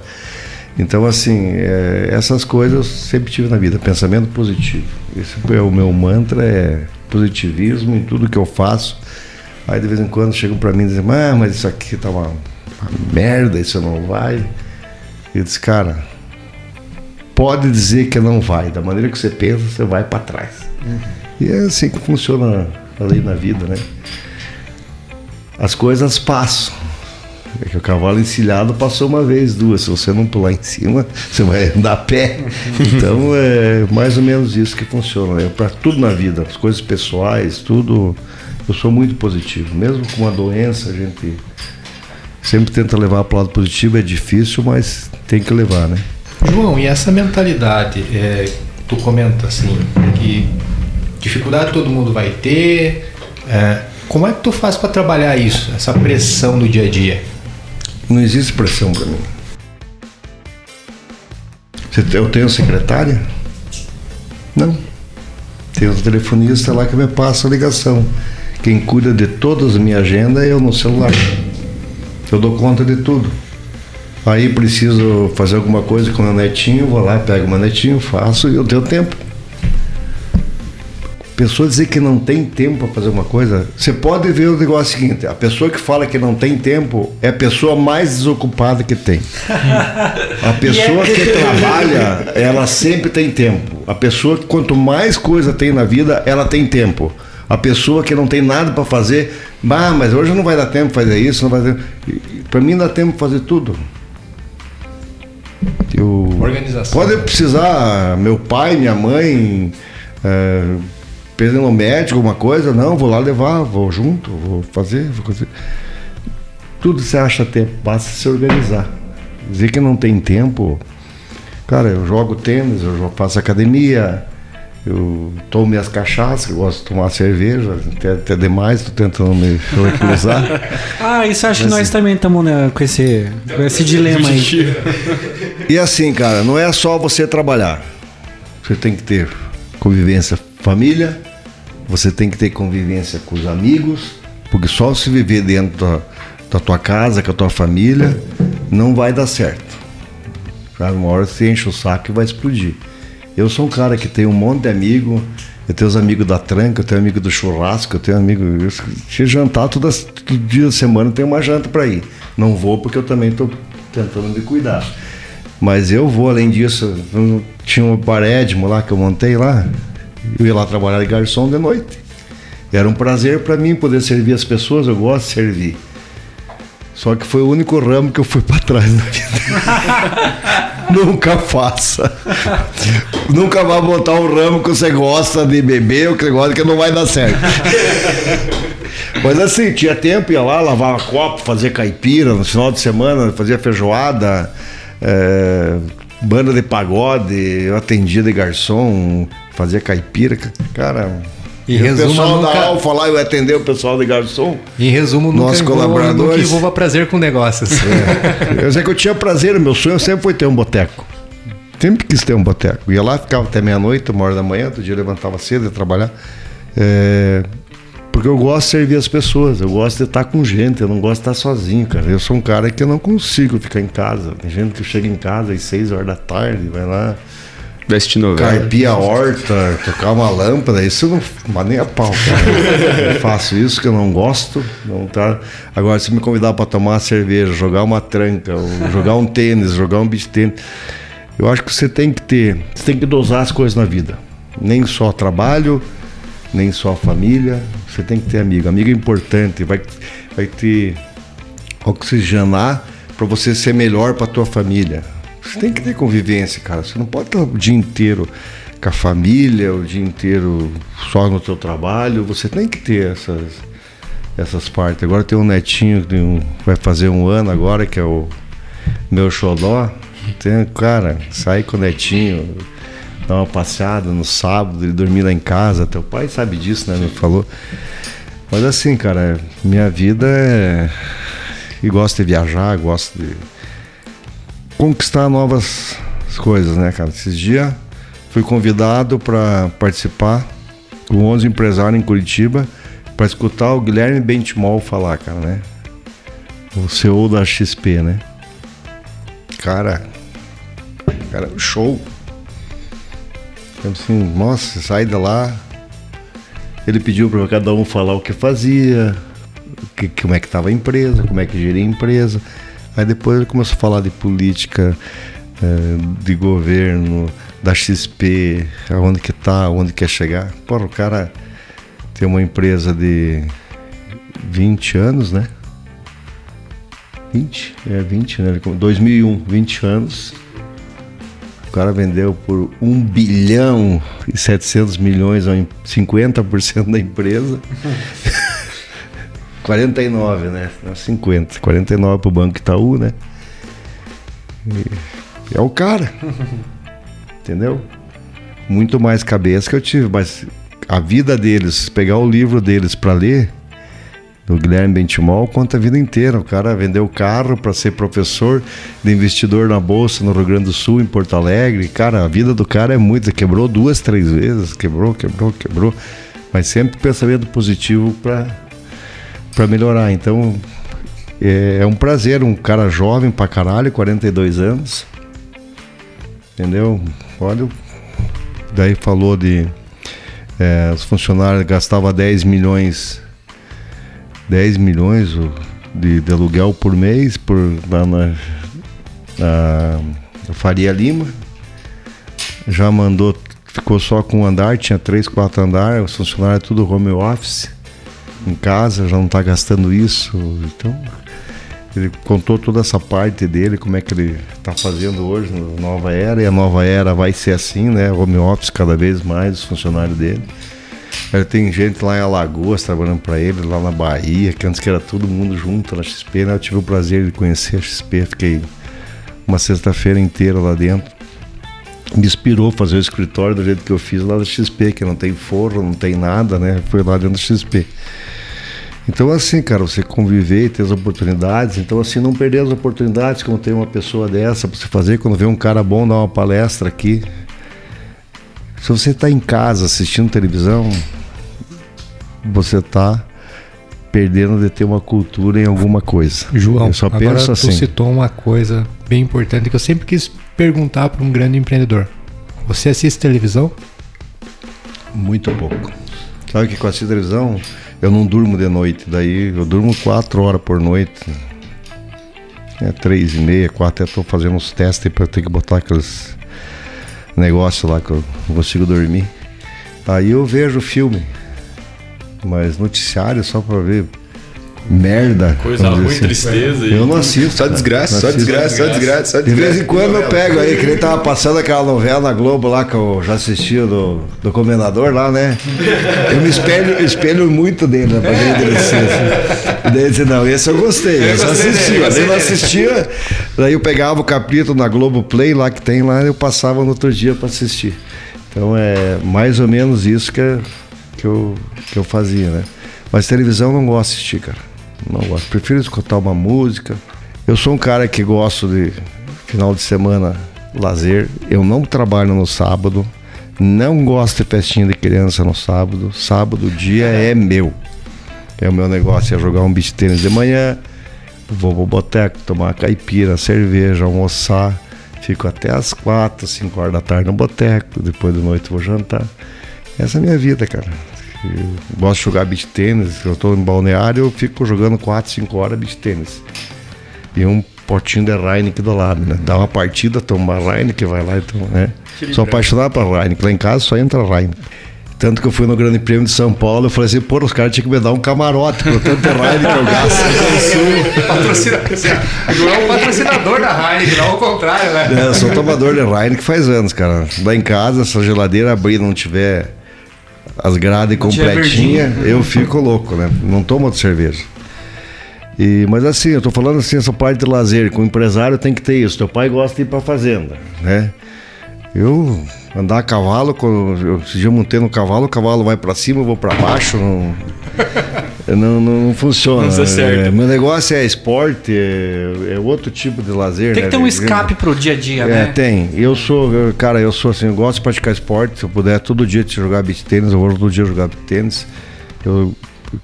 Então, assim, é, essas coisas eu sempre tive na vida, pensamento positivo. Esse é o meu mantra, é positivismo em tudo que eu faço. Aí de vez em quando chegam para mim e dizem, ah, mas isso aqui tá uma merda, isso não vai. Eu disse, cara, pode dizer que não vai. Da maneira que você pensa, você vai para trás. Uhum. E é assim que funciona ali na vida, né? As coisas passam. É que o cavalo encilhado passou uma vez, duas. Se você não pular em cima, você vai andar a pé. Então é mais ou menos isso que funciona. Né? Para tudo na vida, as coisas pessoais, tudo. Eu sou muito positivo. Mesmo com uma doença, a gente sempre tenta levar para o lado positivo, é difícil, mas tem que levar, né? João, e essa mentalidade, é, tu comenta assim, que dificuldade todo mundo vai ter, é, como é que tu faz para trabalhar isso, essa pressão do dia a dia? Não existe pressão para mim. Eu tenho secretária? Não. Tem um telefonista lá que me passa a ligação. Quem cuida de todas as minhas agendas é eu no celular. Eu dou conta de tudo. Aí preciso fazer alguma coisa com meu netinho, vou lá, pego meu netinho, faço e eu tenho tempo. Pessoa dizer que não tem tempo para fazer uma coisa, você pode ver o negócio seguinte: a pessoa que fala que não tem tempo é a pessoa mais desocupada que tem. A pessoa que trabalha, ela sempre tem tempo. A pessoa que quanto mais coisa tem na vida, ela tem tempo. A pessoa que não tem nada para fazer, bah, mas hoje não vai dar tempo fazer isso, não vai dar... Para mim dá tempo fazer tudo. Eu... Organização. Pode precisar, meu pai, minha mãe, é, no médico, alguma coisa, não, vou lá levar, vou junto, vou fazer, vou fazer. Tudo você acha tempo, basta se organizar. Dizer que não tem tempo. Cara, eu jogo tênis, eu faço academia, eu tomo minhas cachaças, eu gosto de tomar cerveja, até, até demais, estou tentando me tranquilizar. ah, isso acho que nós também estamos né, com, esse, com esse dilema aí. E assim, cara, não é só você trabalhar. Você tem que ter convivência família, você tem que ter convivência com os amigos, porque só se viver dentro da, da tua casa, com a tua família, não vai dar certo. Uma hora você enche o saco e vai explodir. Eu sou um cara que tem um monte de amigo. Eu tenho os amigos da tranca, eu tenho amigo do churrasco, eu tenho amigo. Eu, se jantar todo, todo dia da semana, tem uma janta para ir. Não vou porque eu também estou tentando me cuidar. Mas eu vou, além disso, tinha um parédimo lá que eu montei lá. Eu ia lá trabalhar de garçom de noite. Era um prazer para mim poder servir as pessoas, eu gosto de servir. Só que foi o único ramo que eu fui para trás na vida. Nunca faça. Nunca vá botar um ramo que você gosta de beber ou que você gosta que não vai dar certo. Mas assim, tinha tempo, ia lá, lavava copo, fazia caipira no final de semana, fazia feijoada, é, banda de pagode, eu atendia de garçom, fazia caipira. Cara, E resumo, o pessoal nunca- da Alfa lá, eu atender o pessoal de garçom. Em resumo, Nossos envolva, colaboradores. nunca envolva prazer com negócios. Eu sei que eu tinha prazer, meu sonho sempre foi ter um boteco. Sempre quis ter um boteco. Ia lá, ficava até meia-noite, uma hora da manhã, outro dia eu levantava cedo ia trabalhar. É, Porque eu gosto de servir as pessoas, eu gosto de estar com gente, eu não gosto de estar sozinho, cara. Eu sou um cara que eu não consigo ficar em casa. Tem gente que chega em casa às seis horas da tarde, vai lá, Veste novela. carpir a horta, tocar uma lâmpada, isso não. Mas nem a pau, cara. Eu faço isso que eu não gosto. Não tá. Agora, se me convidar para tomar uma cerveja, jogar uma tranca, jogar um tênis, jogar um beach tênis, eu acho que você tem que ter. Você tem que dosar as coisas na vida. Nem só trabalho, nem só família. Você tem que ter amigo. Amigo é importante, vai, vai te oxigenar para você ser melhor para tua família. Você tem que ter convivência, cara. Você não pode estar o dia inteiro com a família, o dia inteiro só no teu trabalho. Você tem que ter essas essas partes. Agora tem um netinho que um- vai fazer um ano agora que é o meu xodó. Tem, cara, sai com o netinho, dá uma passeada no sábado, ele dormir lá em casa. Teu pai sabe disso, né? Me falou. Mas assim, cara, minha vida é. E gosto de viajar, gosto de conquistar novas coisas, né, cara? Esses dias fui convidado para participar com 11 empresários em Curitiba para escutar o Guilherme Bentimol falar, cara, né? O CEO da XP, né? Cara, cara, show. Eu assim, nossa, sai de lá. Ele pediu para cada um falar o que fazia, que, como é que estava a empresa, como é que geria a empresa. Aí depois ele começou a falar de política, eh, de governo, da XP, aonde que tá, aonde quer chegar. Porra, o cara tem uma empresa de 20 anos, né? 20? É 20, né? Ele com- 2001, 20 anos. O cara vendeu por 1 bilhão e 700 milhões, a em- 50% da empresa. 49, né? Não, 50. 49 pro Banco Itaú, né? E é o cara. Entendeu? Muito mais cabeça que eu tive, mas a vida deles, pegar o livro deles para ler, do Guilherme Bentimol, conta a vida inteira. O cara vendeu carro para ser professor de investidor na bolsa no Rio Grande do Sul, em Porto Alegre. Cara, a vida do cara é muito. Quebrou duas, três vezes, quebrou, quebrou, quebrou. Mas sempre pensamento positivo para melhorar. Então é, é um prazer, um cara jovem pra caralho, 42 anos. Entendeu? Olha, o- daí falou de é, os funcionários gastavam 10 milhões 10 milhões de, de aluguel por mês por lá na, na Faria Lima. Já mandou, ficou só com um andar, tinha três, quatro andares, os funcionários tudo home office em casa, já não está gastando isso. Então, ele contou toda essa parte dele, como é que ele está fazendo hoje na nova era, e a nova era vai ser assim, né? Home office cada vez mais, os funcionários dele. Tem gente lá em Alagoas trabalhando para ele, lá na Bahia, que antes que era todo mundo junto na XP, né? Eu tive o prazer de conhecer a XP, fiquei uma sexta-feira inteira lá dentro. Me inspirou fazer o escritório do jeito que eu fiz lá da XP, que não tem forro, não tem nada, né? Foi lá dentro da XP. Então, assim, cara, você conviver e ter as oportunidades. Então, assim, não perder as oportunidades quando tem uma pessoa dessa pra você fazer. Quando vê um cara bom dar uma palestra aqui. Se você está em casa assistindo televisão, você está perdendo de ter uma cultura em alguma coisa. João, eu só agora penso tu assim. citou uma coisa bem importante que eu sempre quis perguntar para um grande empreendedor. Você assiste televisão? Muito pouco. Sabe que com a televisão eu não durmo de noite, daí eu durmo quatro horas por noite. É três e meia, quatro, eu tô fazendo uns testes para ter que botar aqueles negócios lá que eu não consigo dormir. Aí eu vejo filme, mas noticiário só para ver merda. Coisa ruim, assim. tristeza. e- Eu não assisto. Só desgraça, Não só assisto. desgraça, só desgraça, só De vez em quando eu pego aí, que ele tava passando aquela novela na Globo lá que eu já assisti do, do Comendador lá, né? Eu me espelho, espelho muito dele, né? Pra ver ele assim. E daí ele disse, não, esse eu gostei, esse eu assisti. Mas eu não assistia, daí eu pegava o capítulo na Globo Play lá que tem lá, eu passava no outro dia pra assistir. Então é mais ou menos isso que que eu, que eu fazia, né? Mas televisão eu não gosto de assistir, cara. Não gosto. Prefiro escutar uma música. Eu sou um cara que gosto de final de semana lazer. Eu não trabalho no sábado. Não gosto de festinha de criança no sábado. Sábado, dia é meu. É o meu negócio, é jogar um beach tênis de manhã, vou pro boteco, tomar caipira, cerveja, almoçar. Fico até as quatro, cinco horas da tarde no boteco, depois da noite vou jantar. Essa é a minha vida, cara. Eu gosto de jogar beach tênis, eu tô em balneário, eu fico jogando quatro, cinco horas beach tênis. E um potinho de Heineken do lado, né? Dá uma partida, toma Heineken, vai lá, então, né? Sou apaixonado por Heineken, lá em casa só entra Heineken. Tanto que eu fui no Grande Prêmio de São Paulo, eu falei assim, pô, os caras tinham que me dar um camarote por tanto Heineken que eu gasto. Não é um patrocinador da Heineken, não ao contrário, né? É, eu sou tomador de Heineken faz anos, cara. Lá em casa, se a geladeira abrir e não tiver as grades completinhas, eu fico louco, né? Não tomo outra cerveja. E, mas assim, eu tô falando assim, essa parte de lazer, com o empresário tem que ter isso. Teu pai gosta de ir pra fazenda, né? Eu andar a cavalo, eu, eu montei no cavalo, o cavalo vai pra cima, eu vou pra baixo, não, não, não, não funciona. Não dá certo. É, meu negócio é esporte, é, é outro tipo de lazer. Tem né? que ter um escape pro dia a dia, é, né? tem. Eu sou, cara, eu sou assim, eu gosto de praticar esporte. Se eu puder todo dia te jogar beach tênis, eu vou todo dia jogar beach tênis. Eu,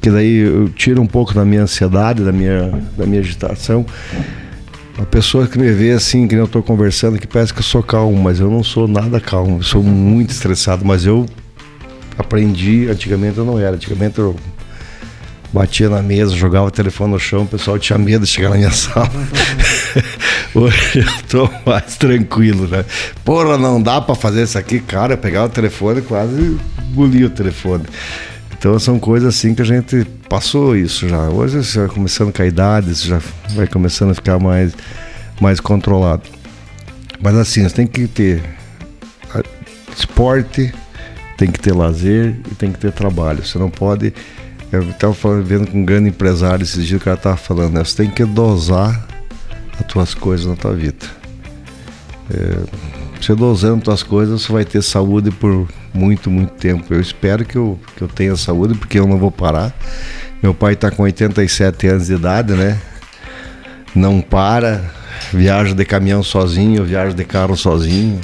que daí eu tiro um pouco da minha ansiedade, da minha, da minha agitação. A pessoa que me vê assim, que nem eu tô conversando, que parece que eu sou calmo, mas eu não sou nada calmo. Eu sou muito estressado, mas eu aprendi, antigamente eu não era. Antigamente eu batia na mesa, jogava o telefone no chão, o pessoal tinha medo de chegar na minha sala. Hoje eu tô mais tranquilo, né? Porra, não dá pra fazer isso aqui, cara. Eu pegava o telefone e quase engolia o telefone. Então são coisas assim que a gente passou isso já. Hoje você vai começando com a idade, você já vai começando a ficar mais, mais controlado. Mas assim, você tem que ter ah, esporte, tem que ter lazer e tem que ter trabalho. Você não pode. Eu estava vendo com um grande empresário esses dias, o cara estava falando, né? Você tem que dosar as tuas coisas na tua vida. É, você dosando as tuas coisas, você vai ter saúde por muito, muito tempo. Eu espero que eu, que eu tenha saúde, porque eu não vou parar. Meu pai está com 87 anos de idade, né? Não para, viaja de caminhão sozinho, viaja de carro sozinho.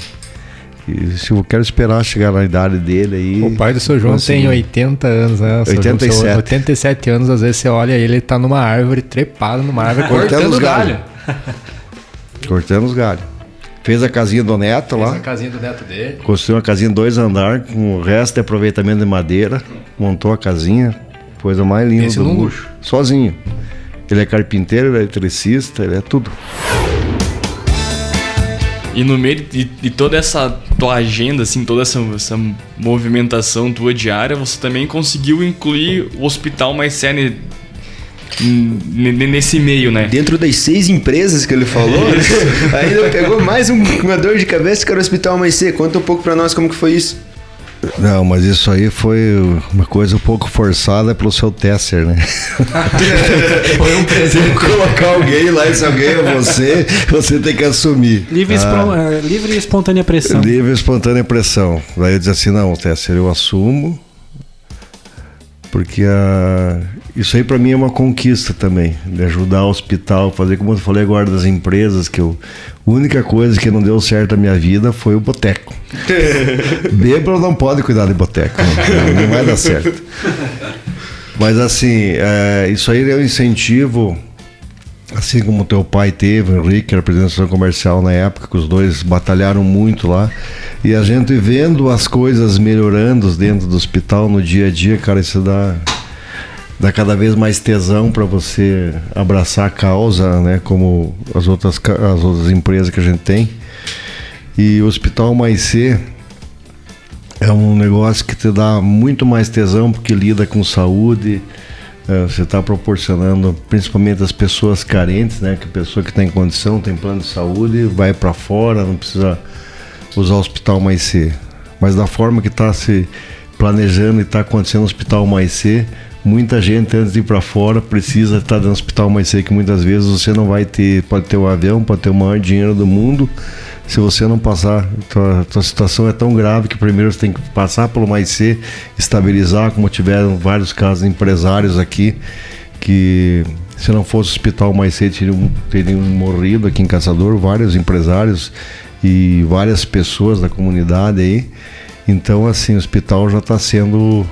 Se eu quero esperar chegar na idade dele aí. O pai do seu João assim, tem 80 anos, né? O seu João, 87. seu 87 anos, às vezes você olha ele, ele tá numa árvore, trepado numa árvore, Cortando cortando os galho. galhos. Cortando os galhos. Fez a casinha do neto Fez lá. a casinha do neto dele. Construiu uma casinha em dois andares, com o resto de aproveitamento de madeira. Montou a casinha, coisa mais linda Esse do luxo. Sozinho. Ele é carpinteiro, ele é eletricista, ele é tudo. E no meio de, de toda essa tua agenda, assim, toda essa, essa movimentação tua diária, você também conseguiu incluir o Hospital Mais n- nesse meio, né? Dentro das seis empresas que ele falou, ainda pegou mais um- uma dor de cabeça que era o Hospital Mais C. Conta um pouco pra nós como que foi isso. Não, mas isso aí foi uma coisa um pouco forçada pelo seu Tesser, né? Foi um presente. Colocar alguém lá, e se alguém é você, você tem que assumir. Livre, Ah. é, livre e espontânea pressão. Livre e espontânea pressão. Daí eu disse assim, não, Tesser, eu assumo, porque ah, isso aí para mim é uma conquista também, de ajudar o hospital, fazer como eu falei agora das empresas, que eu, a única coisa que não deu certo na minha vida foi o boteco. Bêbado não pode cuidar de boteco, não, não vai dar certo. Mas assim, é, isso aí é um incentivo Assim como teu pai teve, o Henrique, era presidente comercial na época, que os dois batalharam muito lá. E a gente vendo as coisas melhorando dentro do hospital no dia a dia, cara, isso dá, dá cada vez mais tesão para você abraçar a causa, né? Como as outras, as outras empresas que a gente tem. E o Hospital Mais C é um negócio que te dá muito mais tesão porque lida com saúde. É, Você está proporcionando, principalmente as pessoas carentes, né? Que a pessoa que tem condição, tem plano de saúde, vai para fora, não precisa usar o hospital mais C. Mas da forma que está se planejando e está acontecendo no hospital mais C, muita gente antes de ir para fora precisa estar do hospital mais C, que muitas vezes você não vai ter, pode ter um avião, pode ter o maior dinheiro do mundo. Se você não passar, tua, tua situação é tão grave que primeiro você tem que passar pelo mais C, estabilizar, como tiveram vários casos de empresários aqui que se não fosse o hospital mais cedo teriam, teriam morrido aqui em Caçador, vários empresários e várias pessoas da comunidade aí. Então, assim, o hospital já está sendo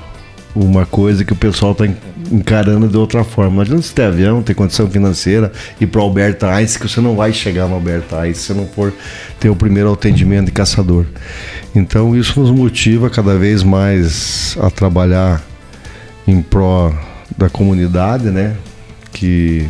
uma coisa que o pessoal está encarando de outra forma. Não adianta você ter avião, ter condição financeira, ir para Alberta Einstein, que você não vai chegar no Alberta Einstein se não for ter o primeiro atendimento de caçador. Então isso nos motiva cada vez mais a trabalhar em pró da comunidade, né? Que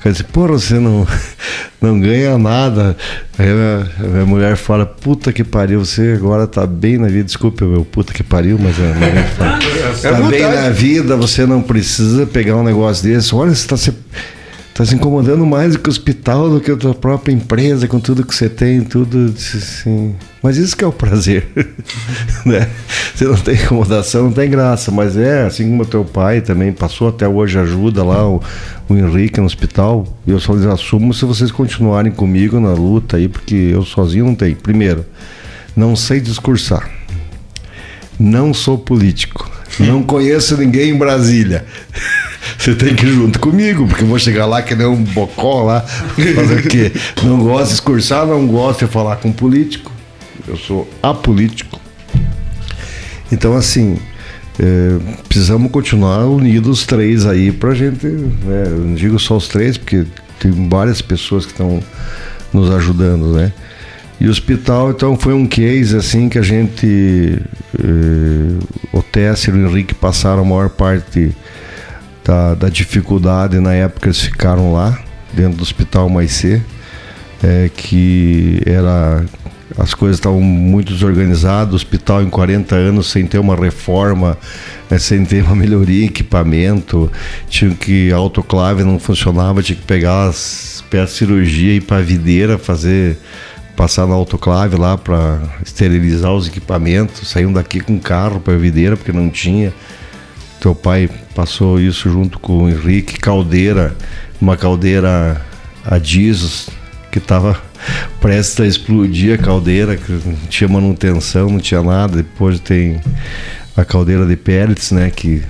Fica assim, porra, você não, não ganha nada. Aí a minha, mulher fala, puta que pariu, você agora tá bem na vida. Desculpa, meu puta que pariu, mas a minha fala, tá bem na vida, você não precisa pegar um negócio desse. Olha, você tá se, tá se incomodando mais com o hospital do que a tua própria empresa, com tudo que você tem, tudo assim. Mas isso que é o prazer, né? Você não tem incomodação, não tem graça, mas é assim como teu pai também passou até hoje ajuda lá o, o Henrique no hospital. Eu só lhes assumo se vocês continuarem comigo na luta aí, porque eu sozinho não tenho. Primeiro, não sei discursar. Não sou político. Não conheço ninguém em Brasília. Você tem que ir junto comigo, porque eu vou chegar lá que nem um bocó lá, fazer o quê? Não gosto de discursar, não gosto de falar com político eu sou apolítico. Então, assim, é, precisamos continuar unidos os três aí pra gente. Né? Eu não digo só os três, porque tem várias pessoas que estão nos ajudando, né? E o hospital, então, foi um case assim que a gente, eh, o Tesser e o Henrique passaram a maior parte da, da dificuldade na época eles ficaram lá, dentro do hospital mais C, é, que era as coisas estavam muito desorganizadas, o hospital em 40 anos sem ter uma reforma, né, sem ter uma melhoria em equipamento, tinha que a autoclave não funcionava, tinha que pegar as peças cirurgia e ir para a videira fazer passar na autoclave lá para esterilizar os equipamentos, saíam daqui com carro para a videira porque não tinha. Teu pai passou isso junto com o Henrique, caldeira, uma caldeira a diesel que estava prestes a explodir a caldeira, que não tinha manutenção, não tinha nada. Depois tem a caldeira de pellets, né, que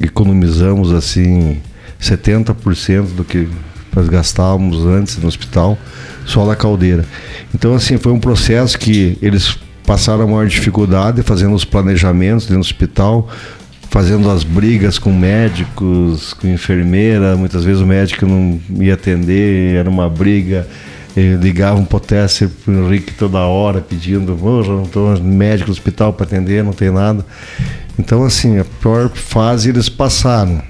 economizamos assim 70% do que nós gastávamos antes no hospital, só na caldeira. Então assim, foi um processo que eles passaram a maior dificuldade fazendo os planejamentos dentro do hospital, fazendo as brigas com médicos, com enfermeira, muitas vezes o médico não ia atender, era uma briga ligavam pro Tesser, pro Henrique toda hora, pedindo, oh, não estou médico no hospital para atender, não tem nada. Então, assim, a pior fase eles passaram.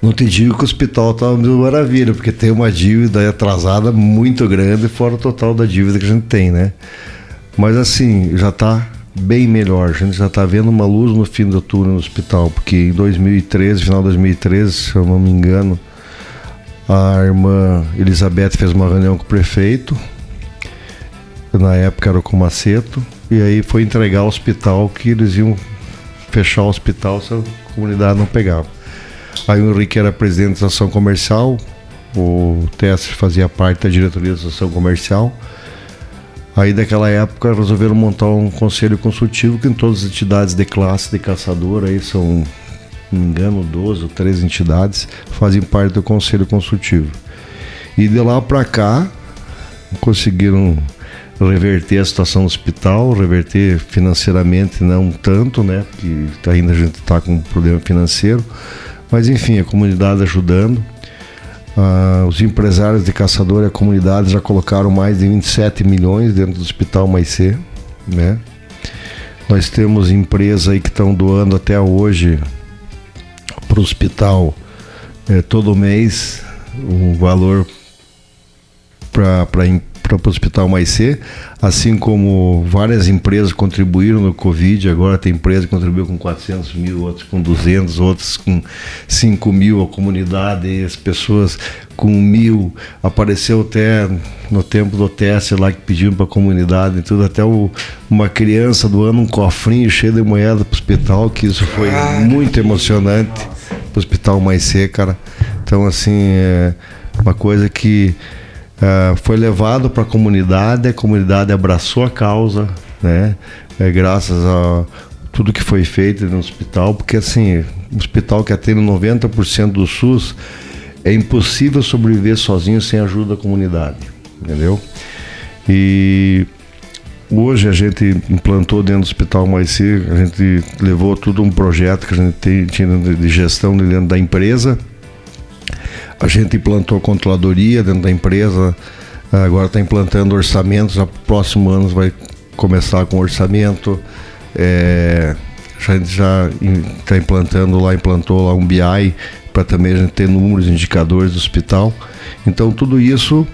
Não te digo que o hospital estava mil maravilha, porque tem uma dívida atrasada muito grande, fora o total da dívida que a gente tem, né? Mas assim, já está bem melhor. A gente já está vendo uma luz no fim do túnel no hospital, porque em 2013, final de 2013, se eu não me engano, a irmã Elizabeth fez uma reunião com o prefeito, na época era o Maceto, e aí foi entregar o hospital que eles iam fechar o hospital se a comunidade não pegava. Aí o Henrique era presidente da ação comercial, o Tess fazia parte da diretoria da ação comercial. Aí daquela época resolveram montar um conselho consultivo que em todas as entidades de classe de caçador aí são não me engano, 12 ou 13 entidades fazem parte do conselho consultivo. E de lá para cá conseguiram reverter a situação do hospital, reverter financeiramente não tanto, né? Porque ainda a gente está com um problema financeiro, mas enfim, a comunidade ajudando. Ah, os empresários de caçador e a comunidade já colocaram mais de 27 milhões dentro do hospital Maicê, né? Nós temos empresas aí que estão doando até hoje para o hospital é, todo mês um valor para para o Hospital Mais C, assim como várias empresas contribuíram no Covid, agora tem empresa que contribuiu com 400 mil, outros com 200, outros com 5 mil, a comunidade, as pessoas com mil, apareceu até no tempo do teste lá que pediram para a comunidade e tudo, até o, uma criança doando um cofrinho cheio de moeda para o hospital, que isso foi muito emocionante pro hospital mais C, cara. Então, assim, é uma coisa que ah, foi levado para a comunidade, a comunidade abraçou a causa, né? É, graças a tudo que foi feito no hospital, porque assim, um hospital que atende 90% do SUS, é impossível sobreviver sozinho sem a ajuda da comunidade, entendeu? E hoje a gente implantou dentro do Hospital Maici, a gente levou tudo um projeto que a gente tinha de gestão dentro da empresa. A gente implantou controladoria dentro da empresa, agora está implantando orçamentos, no próximo ano vai começar com orçamento. É, a gente já está implantando lá, implantou lá um BI para também a gente ter números, indicadores do hospital. Então tudo isso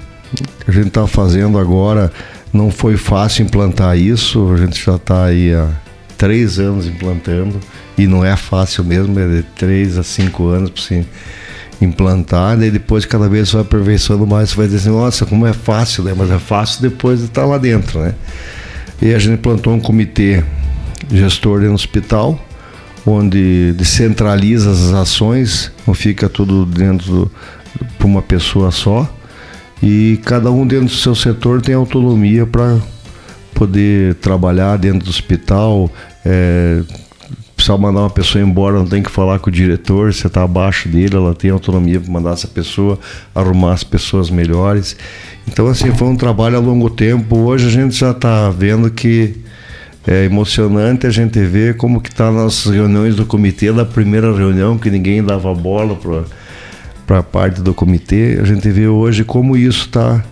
a gente está fazendo agora. Não foi fácil implantar isso, a gente já está aí há três anos implantando e não é fácil mesmo, é de três a cinco anos para se implantar, e depois cada vez vai aperfeiçoando mais, você vai dizer assim, nossa, como é fácil, né? Mas é fácil depois de estar lá dentro, né? E a gente implantou um comitê gestor no hospital, onde descentraliza as ações, não fica tudo dentro para uma pessoa só. E cada um dentro do seu setor tem autonomia para poder trabalhar dentro do hospital. É, precisar mandar uma pessoa embora, não tem que falar com o diretor, você está abaixo dele, ela tem autonomia para mandar essa pessoa, arrumar as pessoas melhores. Então, assim, foi um trabalho a longo tempo. Hoje a gente já está vendo que é emocionante a gente ver como que tá nas reuniões do comitê, da primeira reunião, que ninguém dava bola para a parte do comitê. A gente vê hoje como isso está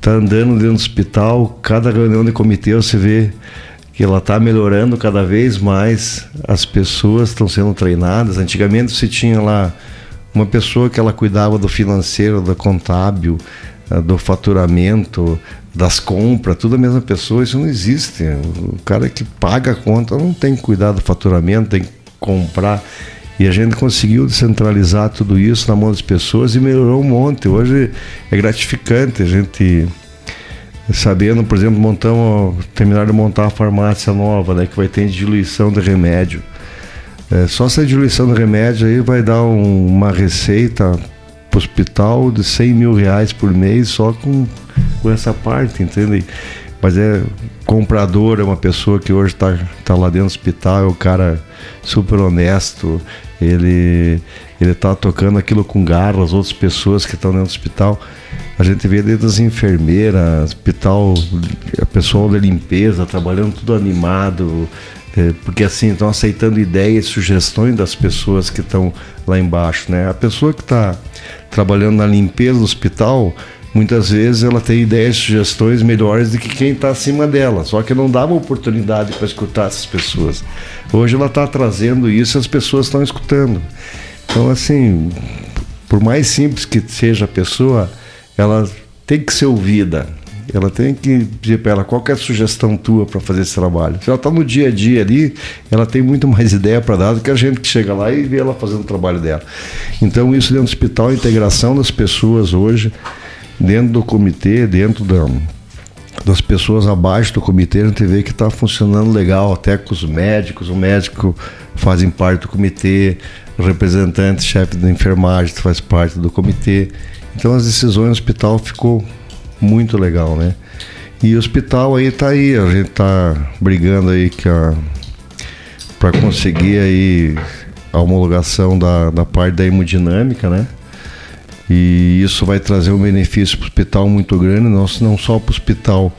tá andando dentro do hospital. Cada reunião de comitê você vê que ela está melhorando cada vez mais. As pessoas estão sendo treinadas. Antigamente se tinha lá uma pessoa que ela cuidava do financeiro, do contábil, eh, do faturamento, das compras, tudo a mesma pessoa, isso não existe. O cara que paga a conta não tem que cuidar do faturamento, tem que comprar. E a gente conseguiu descentralizar tudo isso na mão das pessoas e melhorou um monte. Hoje é gratificante a gente sabendo, por exemplo, montamos, terminar de montar a farmácia nova, né, que vai ter diluição de remédio. É, só essa diluição de remédio aí vai dar um, uma receita para o hospital de 100 mil reais por mês só com com essa parte, entende? Mas é comprador, é uma pessoa que hoje está tá lá dentro do hospital, é um cara super honesto, ele ele está tocando aquilo com garra, as outras pessoas que estão dentro do hospital. A gente vê desde as enfermeiras, hospital, pessoal da limpeza, trabalhando tudo animado, é, porque assim, estão aceitando ideias, sugestões das pessoas que estão lá embaixo, né? A pessoa que está trabalhando na limpeza do hospital, muitas vezes ela tem ideias, sugestões melhores do que quem está acima dela, só que não dava oportunidade para escutar essas pessoas. Hoje ela está trazendo isso e as pessoas estão escutando. Então, assim, por mais simples que seja a pessoa, ela tem que ser ouvida. Ela tem que dizer para ela qual é a sugestão tua para fazer esse trabalho. Se ela está no dia a dia ali, ela tem muito mais ideia para dar do que a gente que chega lá e vê ela fazendo o trabalho dela. Então, isso dentro do hospital, a integração das pessoas hoje dentro do comitê, dentro da, das pessoas abaixo do comitê, a gente vê que está funcionando legal, até com os médicos, o médico fazem parte do comitê, o representante, chefe da enfermagem faz parte do comitê. Então as decisões do hospital ficou muito legal, né? E o hospital aí está aí, a gente está brigando aí para conseguir aí a homologação da, da parte da hemodinâmica, né? E isso vai trazer um benefício para o hospital muito grande, não, só para o hospital,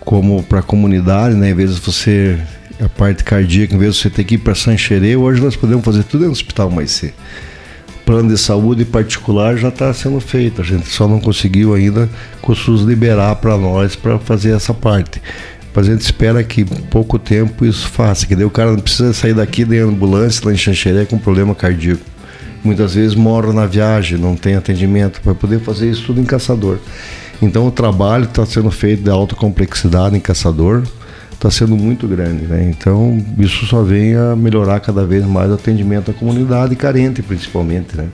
como para a comunidade, né? Em vez de você, a parte cardíaca, em vez de você ter que ir para Sancherê, hoje nós podemos fazer tudo no hospital mais cedo. Plano de saúde particular já está sendo feito, a gente só não conseguiu ainda com o SUS liberar para nós para fazer essa parte. Mas a gente espera que em pouco tempo isso faça, que daí o cara não precisa sair daqui de ambulância lá em Xanxeré com problema cardíaco muitas vezes moram na viagem, não tem atendimento, para poder fazer isso tudo em Caçador. Então o trabalho está sendo feito de alta complexidade em Caçador, está sendo muito grande, né? Então isso só vem a melhorar cada vez mais o atendimento à comunidade carente, principalmente, né?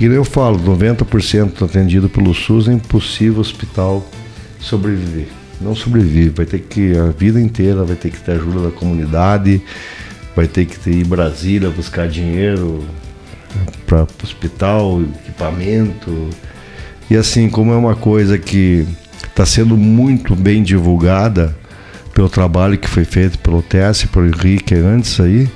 E eu falo, 90% atendido pelo SUS é impossível o hospital sobreviver. Não sobrevive, vai ter que a vida inteira vai ter que ter ajuda da comunidade, vai ter que ir Brasília buscar dinheiro, para o hospital, equipamento. E assim, como é uma coisa que está sendo muito bem divulgada pelo trabalho que foi feito pelo Tess, pelo Henrique antes aí,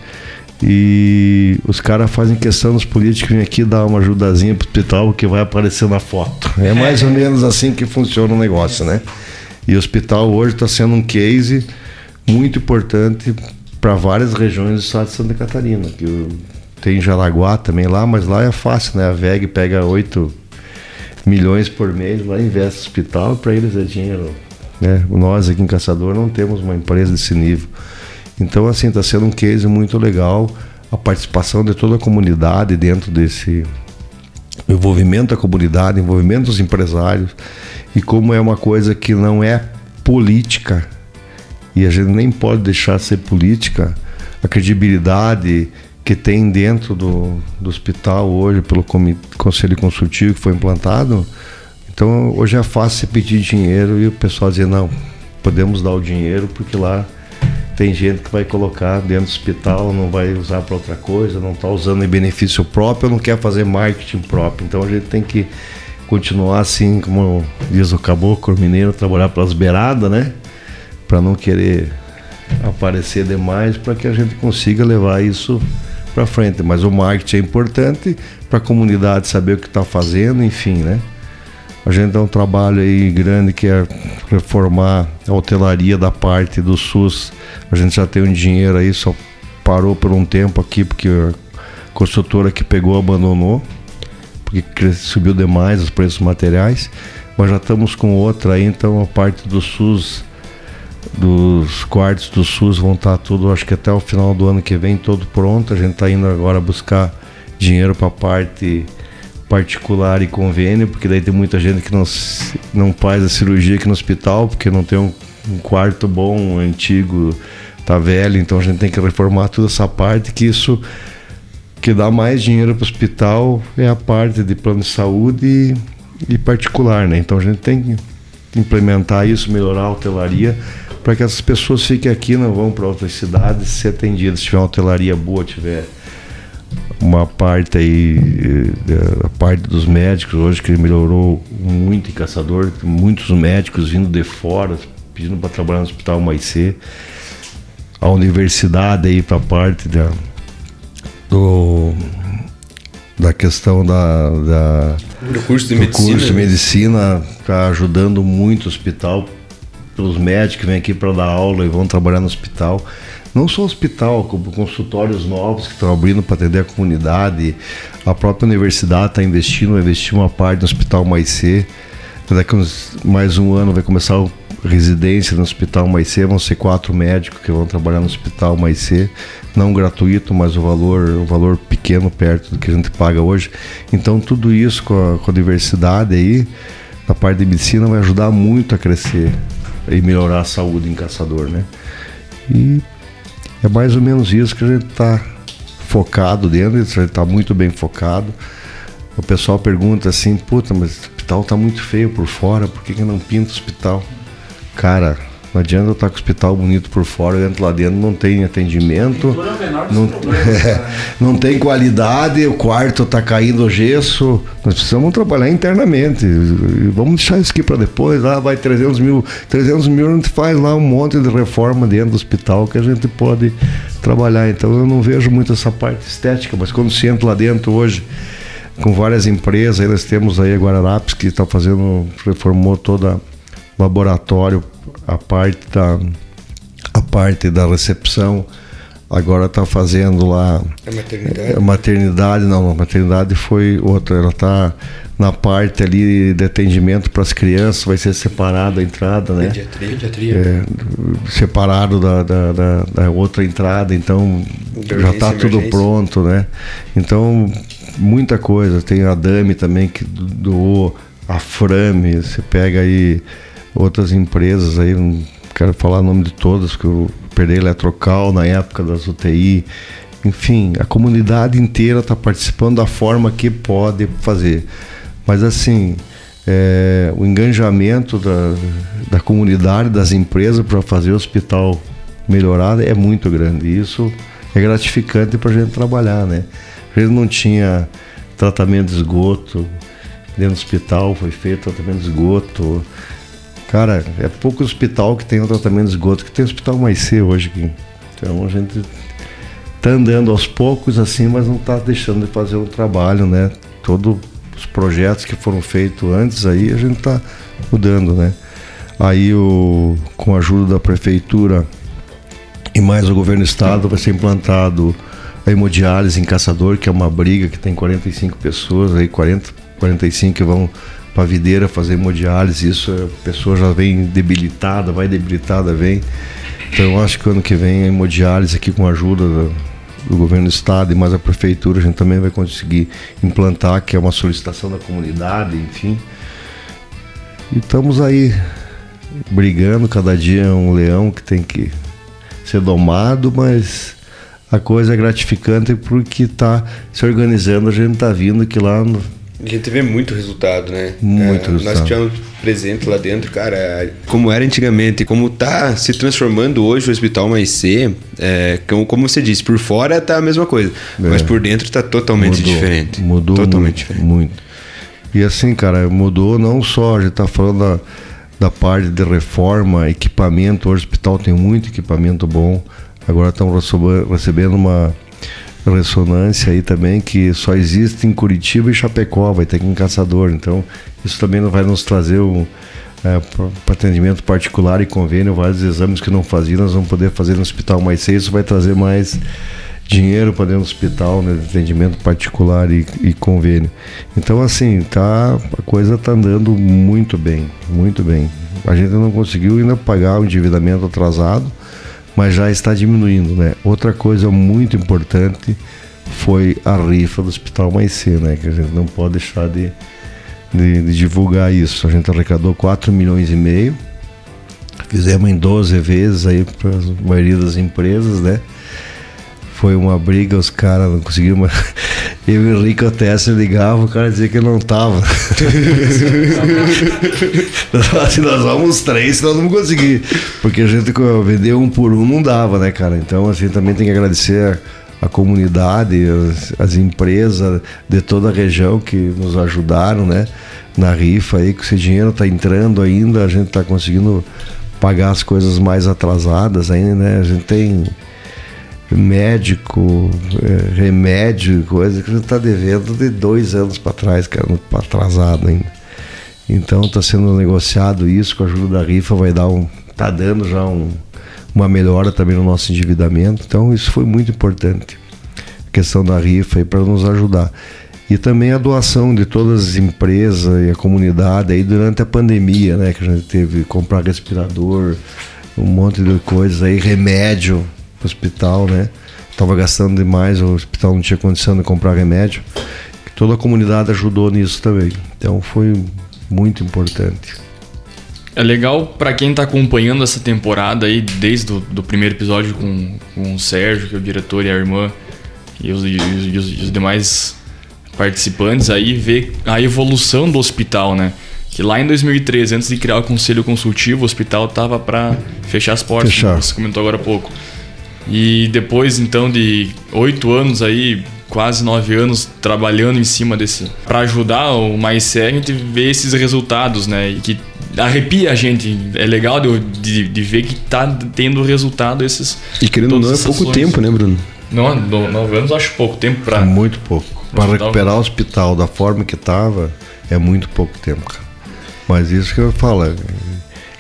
e os caras fazem questão dos políticos vir aqui dar uma ajudazinha pro hospital que vai aparecer na foto. É mais ou menos assim que funciona o negócio, né? E o hospital hoje está sendo um case muito importante para várias regiões do estado de Santa Catarina. Que o- tem Jaraguá também lá, mas lá é fácil, né? A VEG pega 8 milhões por mês, lá investe no hospital, para eles é dinheiro. Né? Nós aqui em Caçador não temos uma empresa desse nível. Então, assim, está sendo um case muito legal a participação de toda a comunidade dentro desse envolvimento da comunidade, envolvimento dos empresários e como é uma coisa que não é política e a gente nem pode deixar ser política, a credibilidade que tem dentro do, do hospital hoje pelo conselho consultivo que foi implantado. Então hoje é fácil pedir dinheiro e o pessoal dizer não, podemos dar o dinheiro porque lá tem gente que vai colocar dentro do hospital, não vai usar para outra coisa, não está usando em benefício próprio, não quer fazer marketing próprio. Então a gente tem que continuar assim, como diz o caboclo mineiro, trabalhar pelas beiradas, né? Para não querer aparecer demais, para que a gente consiga levar isso para frente. Mas o marketing é importante para a comunidade saber o que está fazendo, enfim, né? A gente tem um trabalho aí grande que é reformar a hotelaria da parte do SUS. A gente já tem um dinheiro aí, só parou por um tempo aqui porque a construtora que pegou abandonou, porque subiu demais os preços materiais. Mas já estamos com outra aí, então a parte do SUS, dos quartos do SUS vão estar tudo, acho que até o final do ano que vem, todo pronto. A gente está indo agora buscar dinheiro para a parte particular e convênio, porque daí tem muita gente que não, não faz a cirurgia aqui no hospital, porque não tem um, um quarto bom, um antigo, tá velho, então a gente tem que reformar toda essa parte, que isso que dá mais dinheiro para o hospital é a parte de plano de saúde e, e particular, né? Então a gente tem que implementar isso, melhorar a hotelaria, para que essas pessoas fiquem aqui, não vão para outras cidades ser atendidas. Se tiver uma hotelaria boa, tiver uma parte aí, eh, a parte dos médicos hoje que melhorou muito em Caçador, muitos médicos vindo de fora, pedindo para trabalhar no Hospital Maicê. A universidade aí para a parte da, do, da questão da, da Do curso de do medicina. curso de né? medicina está ajudando muito o hospital, pelos médicos que vêm aqui para dar aula e vão trabalhar no hospital. Não só hospital, como consultórios novos que estão abrindo para atender a comunidade. A própria universidade está investindo, vai investir uma parte no Hospital Maicê. Daqui uns, mais um ano vai começar a residência no Hospital Maicê. Vão ser quatro médicos que vão trabalhar no Hospital Maicê. Não gratuito, mas o valor, o valor pequeno perto do que a gente paga hoje. Então tudo isso com a, com a universidade aí, na parte de medicina, vai ajudar muito a crescer e melhorar a saúde em Caçador, né? E é mais ou menos isso que a gente está focado dentro, a gente está muito bem focado. O pessoal pergunta assim, puta, mas o hospital tá muito feio por fora, por que, que não pinta o hospital? Cara, não adianta eu estar com o hospital bonito por fora, eu entro lá dentro, não tem atendimento, não, não tem qualidade, o quarto tá caindo o gesso. Nós precisamos trabalhar internamente. Vamos deixar isso aqui para depois. Ah, vai 300 mil. 300 mil a gente faz lá um monte de reforma dentro do hospital que a gente pode trabalhar. Então eu não vejo muito essa parte estética, mas quando se entra lá dentro hoje, com várias empresas, aí nós temos aí a Guararapes que está fazendo, reformou toda o laboratório, a parte da, a parte da recepção. Agora está fazendo lá A maternidade. a maternidade, não, a maternidade foi outra. Ela está na parte ali de atendimento para as crianças, vai ser separada a entrada, né? Pediatria. É, separado da, da, da- da outra entrada, então De já está tudo emergência. pronto, né? Então, muita coisa. Tem a Dami também que do- doou, a Frame, você pega aí outras empresas aí, não quero falar o nome de todas, que eu perdi Eletrocal na época das UTI. Enfim, a comunidade inteira está participando da forma que pode fazer. Mas assim, é, o engajamento da, da comunidade, das empresas para fazer o hospital melhorar é muito grande. E Isso é gratificante para a gente trabalhar, né? A gente não tinha tratamento de esgoto, dentro do hospital, foi feito tratamento de esgoto. Cara, é pouco hospital que tem o tratamento de esgoto, que tem hospital mais C hoje aqui. Então a gente tá andando aos poucos assim, mas não tá deixando de fazer o trabalho, né? Todos os projetos que foram feitos antes aí, a gente tá mudando, né? Aí o, com a ajuda da prefeitura e mais o governo do estado vai ser implantado a hemodiálise em Caçador, que é uma briga que tem 45 pessoas, aí 40, 45 que vão para a videira fazer hemodiálise, isso a pessoa já vem debilitada, vai debilitada, vem. Então eu acho que ano que vem a hemodiálise aqui com a ajuda do, do governo do estado e mais a prefeitura, a gente também vai conseguir implantar, que é uma solicitação da comunidade, enfim. E estamos aí brigando, cada dia é um leão que tem que ser domado, mas a coisa é gratificante porque está se organizando, a gente está vindo que lá no, A gente vê muito resultado, né? Muito É, Nós resultado. tivemos presente lá dentro, cara, como era antigamente, como tá se transformando hoje o Hospital Mais C, é, como, como você disse, por fora tá a mesma coisa, mas por dentro tá totalmente Mudou, diferente. Mudou totalmente muito, diferente. muito. E assim, cara, mudou não só, a gente tá falando da, da parte de reforma, equipamento, hoje o hospital tem muito equipamento bom. Agora estão recebendo uma ressonância aí também que só existe em Curitiba e Chapecó, vai ter aqui em Caçador. Então, isso também vai nos trazer um é, para atendimento particular e convênio, vários exames que não fazia, nós vamos poder fazer no hospital mais seis, isso vai trazer mais dinheiro para dentro do hospital, né, atendimento particular e, e convênio. Então assim, tá, a coisa tá andando muito bem, muito bem. A gente não conseguiu ainda pagar o endividamento atrasado, mas já está diminuindo, né? Outra coisa muito importante foi a rifa do Hospital Mais C, né? Que a gente não pode deixar de, de, de divulgar isso. A gente arrecadou 4 milhões e meio, fizemos em 12 vezes aí para a maioria das empresas, né? Foi uma briga, os caras não conseguiram. mas Eu e o Henrique até se ligava, o cara dizia que não tava. assim, nós vamos três, senão não conseguir. Porque a gente vender um por um não dava, né, cara? Então, assim, também tem que agradecer a, a comunidade, as, as empresas de toda a região que nos ajudaram, né? Na rifa aí, que esse dinheiro tá entrando ainda, a gente tá conseguindo pagar as coisas mais atrasadas ainda, né? A gente tem médico, eh, remédio, coisa que gente está devendo de dois anos para trás, cara, muito atrasado ainda. Então está sendo negociado isso com a ajuda da rifa, vai dar um, tá dando já um, uma melhora também no nosso endividamento. Então isso foi muito importante, a questão da rifa para nos ajudar. E também a doação de todas as empresas e a comunidade aí durante a pandemia, né, que a gente teve que comprar respirador, um monte de coisas aí, remédio pro hospital, né? Tava gastando demais, o hospital não tinha condição de comprar remédio. Toda a comunidade ajudou nisso também. Então foi muito importante. É legal pra quem tá acompanhando essa temporada aí, desde o do primeiro episódio com, com o Sérgio, que é o diretor, e a irmã, e os, e os- e os- e os demais participantes aí, ver a evolução do hospital, né? Que lá em 2013, antes de criar o conselho consultivo, o hospital tava pra fechar as portas, Fechar. como você comentou agora há pouco. E depois, então, de oito anos aí, quase nove anos trabalhando em cima desse. para ajudar o Mais Sério, a gente vê esses resultados, né? E que arrepia a gente. É legal de, de, de ver que tá tendo resultado esses. E querendo ou não, é pouco ações. tempo, né, Bruno? Não, no- nove anos eu acho pouco tempo pra. Muito pouco. Para recuperar o hospital da forma que estava, é muito pouco tempo, cara. Mas isso que eu falo,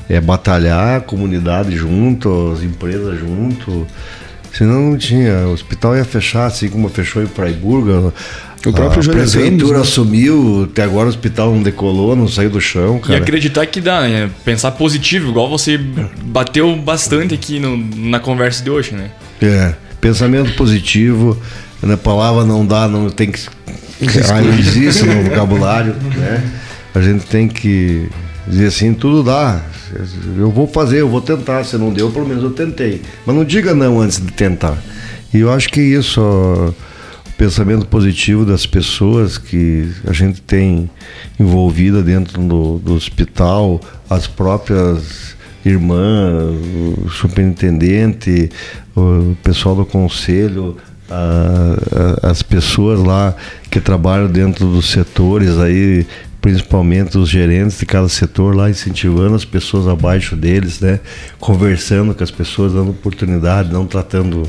é- batalhar a comunidade junto, as empresas junto. Senão não tinha. O hospital ia fechar, assim como fechou em Fraiburgo. O próprio a prefeitura Ramos, né? assumiu, até agora o hospital não decolou, não saiu do chão, E cara. acreditar que dá, né? Pensar positivo, igual você bateu bastante aqui no- na conversa de hoje, né? É, pensamento positivo, a palavra não dá, não tem que. Ah, não existe no vocabulário, né? A gente tem que dizer assim, tudo dá. Eu vou fazer, eu vou tentar. Se não deu, pelo menos eu tentei. Mas não diga não antes de tentar. E eu acho que isso, ó, o pensamento positivo das pessoas que a gente tem envolvida dentro do, do hospital, as próprias irmãs, o superintendente, o pessoal do conselho, a- a- as pessoas lá que trabalham dentro dos setores aí principalmente os gerentes de cada setor lá, incentivando as pessoas abaixo deles, né? Conversando com as pessoas, dando oportunidade, não tratando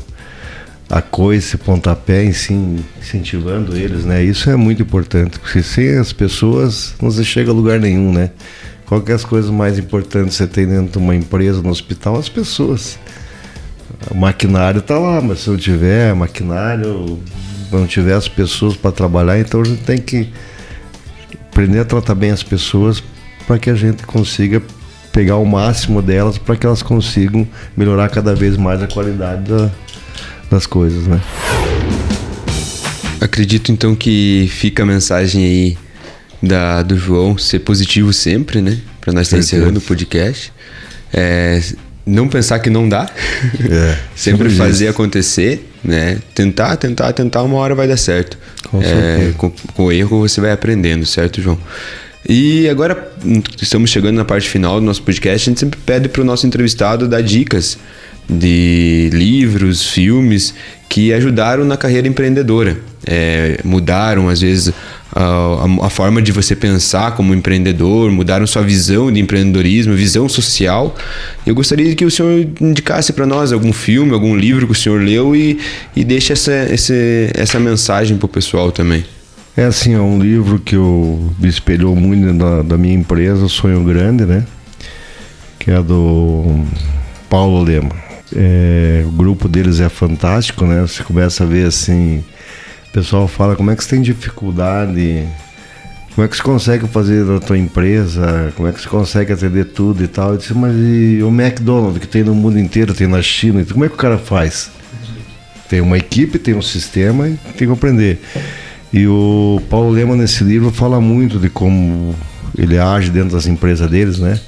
a coisa, pontapé, em si, incentivando eles, né? Isso é muito importante, porque sem as pessoas não se chega a lugar nenhum, né? Qual que é as coisas mais importantes que você tem dentro de uma empresa, no hospital? As pessoas. O maquinário está lá, mas se não tiver maquinário, não tiver as pessoas para trabalhar, então a gente tem que aprender a tratar bem as pessoas para que a gente consiga pegar o máximo delas para que elas consigam melhorar cada vez mais a qualidade da, das coisas, né? Acredito então que fica a mensagem aí da, do João ser positivo sempre, né? Para nós estar encerrando o podcast. É, não pensar que não dá. É, sempre fazer isso. acontecer, né? Tentar, tentar, tentar, uma hora vai dar certo. Com É, com, com o erro você vai aprendendo, certo, João? E agora hum, estamos chegando na parte final do nosso podcast. A gente sempre pede para o nosso entrevistado dar dicas de livros, filmes que ajudaram na carreira empreendedora. É, mudaram, às vezes, a, a- forma de você pensar como empreendedor, mudaram sua visão de empreendedorismo, visão social. Eu gostaria que o senhor indicasse para nós algum filme, algum livro que o senhor leu e, e deixe essa, esse- essa mensagem para o pessoal também. É assim, é um livro que eu me espelhou muito da, da minha empresa, Sonho Grande, né? Que é do Paulo Lema. É, o grupo deles é fantástico, né? Você começa a ver assim, pessoal fala como é que você tem dificuldade, como é que você consegue fazer na tua empresa, como é que você consegue atender tudo e tal. Eu disse, mas e o McDonald's que tem no mundo inteiro, tem na China, como é que o cara faz? Tem uma equipe, tem um sistema e tem que aprender. E o Paulo Lema, nesse livro, fala muito de como ele age dentro das empresas deles, né?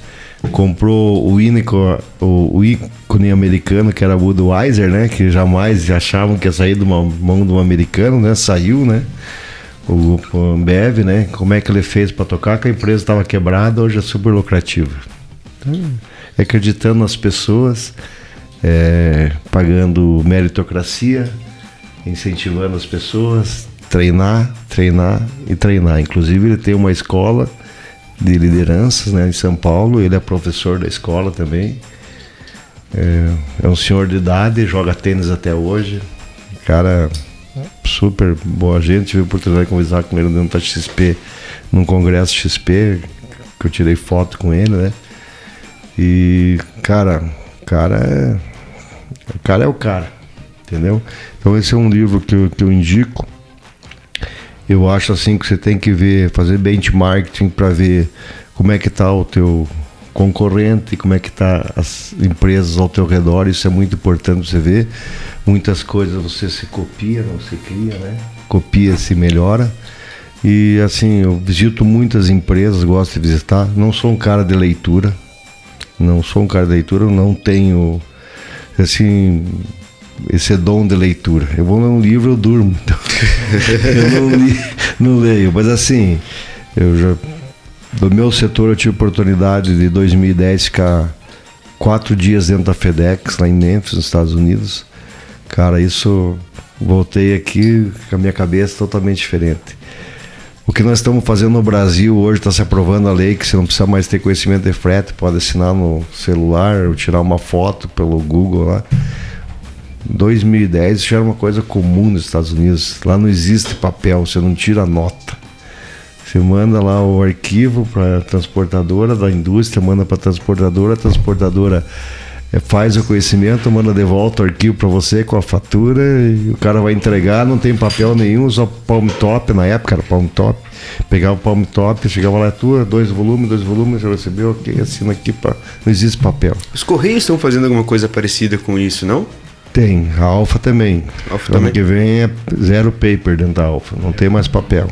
Comprou o, ínico, o, o ícone americano, que era Budweiser, né? Que jamais achavam que ia sair de uma mão de um americano, né? Saiu, né? O, Ambev, né? Como é que ele fez para tocar? Que a empresa estava quebrada, hoje é super lucrativa. Então, é acreditando nas pessoas, é, pagando meritocracia, incentivando as pessoas, treinar, treinar e treinar. Inclusive ele tem uma escola de lideranças né, em São Paulo, ele é professor da escola também. É, é um senhor de idade, joga tênis até hoje. Cara, super boa gente. Tive a oportunidade de conversar com ele dentro da XP, num congresso XP, que eu tirei foto com ele, né? E, cara, cara é. O cara é o cara, entendeu? Então esse é um livro que eu, que eu indico. Eu acho assim que você tem que ver, fazer benchmarking para ver como é que tá o teu concorrente, como é que tá as empresas ao teu redor, isso é muito importante você ver. Muitas coisas você se copia, não se cria, né? Copia, se melhora. E assim, eu visito muitas empresas, gosto de visitar. Não sou um cara de leitura, não sou um cara de leitura, não tenho assim esse dom de leitura. Eu vou ler um livro, eu durmo. Então, eu não, li, não leio, mas assim, eu já do meu setor eu tive oportunidade de 2010 ficar quatro dias dentro da FedEx lá em Memphis, nos Estados Unidos. Cara, isso voltei aqui com a minha cabeça totalmente diferente. O que nós estamos fazendo no Brasil hoje está se aprovando a lei que você não precisa mais ter conhecimento de frete, pode assinar no celular ou tirar uma foto pelo Google lá. 2010 isso já era uma coisa comum nos Estados Unidos. Lá não existe papel, você não tira nota. Você manda lá o arquivo para a transportadora da indústria, manda para a transportadora, a transportadora eh, faz o conhecimento, manda de volta o arquivo para você com a fatura e o cara vai entregar, não tem papel nenhum, só palm top, na época era palm top. Pegava o palm top, chegava lá, é tua, dois volumes, dois volumes, já recebeu, ok, assina aqui, pra... não existe papel. Os Correios estão fazendo alguma coisa parecida com isso, não? Tem, a Alfa também. Alfa ano também? que vem é zero paper dentro da Alfa, não tem mais papel.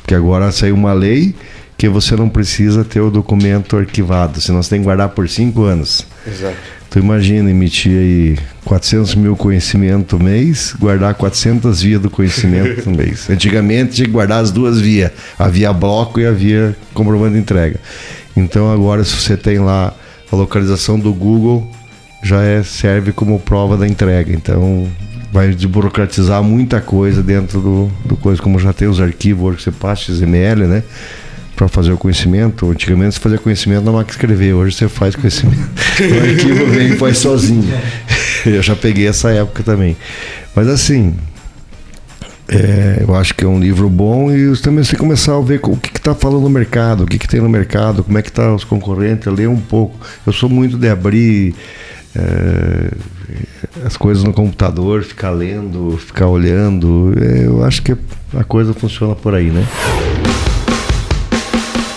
Porque agora saiu uma lei que você não precisa ter o documento arquivado, senão você tem que guardar por cinco anos. Exato. Tu imagina emitir aí 400 mil conhecimento mês, guardar 400 vias do conhecimento no mês. Antigamente tinha que guardar as duas vias, a via bloco e a via comprovando entrega. Então agora se você tem lá a localização do Google, já é, serve como prova da entrega. Então vai desburocratizar muita coisa dentro do, do coisa, como já tem os arquivos hoje que você passa XML, né? para fazer o conhecimento. Antigamente você fazia conhecimento na máquina de escrever, hoje você faz conhecimento. o arquivo vem e faz sozinho. Eu já peguei essa época também. Mas assim, é, eu acho que é um livro bom e também você começar a ver o que está falando no mercado, o que, que tem no mercado, como é que tá os concorrentes, ler um pouco. Eu sou muito de abrir é, as coisas no computador, ficar lendo, ficar olhando. É, eu acho que a coisa funciona por aí, né?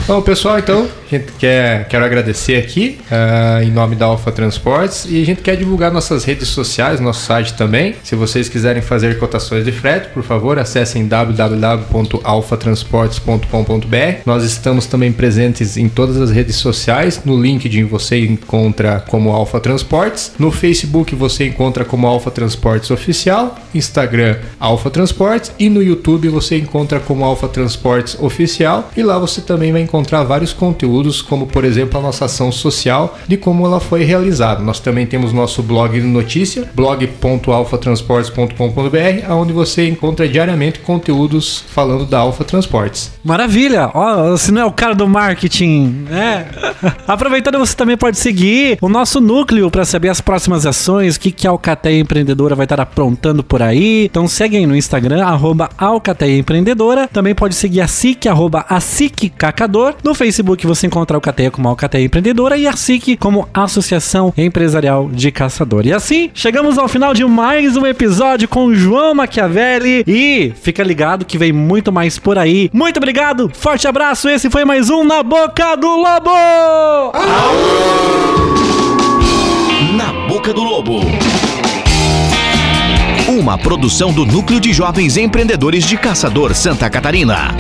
Bom, pessoal, então, a gente quer quero agradecer aqui uh, em nome da Alfa Transportes e a gente quer divulgar nossas redes sociais, nosso site também. Se vocês quiserem fazer cotações de frete, por favor, acessem www.alfatransportes.com.br. Nós estamos também presentes em todas as redes sociais. No LinkedIn você encontra como Alfa Transportes, no Facebook você encontra como Alfa Transportes Oficial, Instagram Alfa Transportes e no YouTube você encontra como Alfa Transportes Oficial e lá você também vai encontrar encontrar vários conteúdos, como por exemplo a nossa ação social, de como ela foi realizada. Nós também temos nosso blog de notícia, blog.alfatransportes.com.br, onde você encontra diariamente conteúdos falando da Alfa Transportes. Maravilha! Ó, se não é o cara do marketing, né? Aproveitando, você também pode seguir o nosso núcleo para saber as próximas ações, o que, que a Alcateia Empreendedora vai estar aprontando por aí. Então segue aí no Instagram, arroba Alcateia Empreendedora. Também pode seguir a SIC, arroba a SIC Cacador. No Facebook você encontra a Alcateia como Alcateia Empreendedora e a SIC como Associação Empresarial de Caçador. E assim, chegamos ao final de mais um episódio com João Machiavelli e fica ligado que vem muito mais por aí. Muito obrigado, forte abraço, esse foi mais um Na Boca do Lobo! Na Boca do Lobo. Uma produção do Núcleo de Jovens Empreendedores de Caçador Santa Catarina.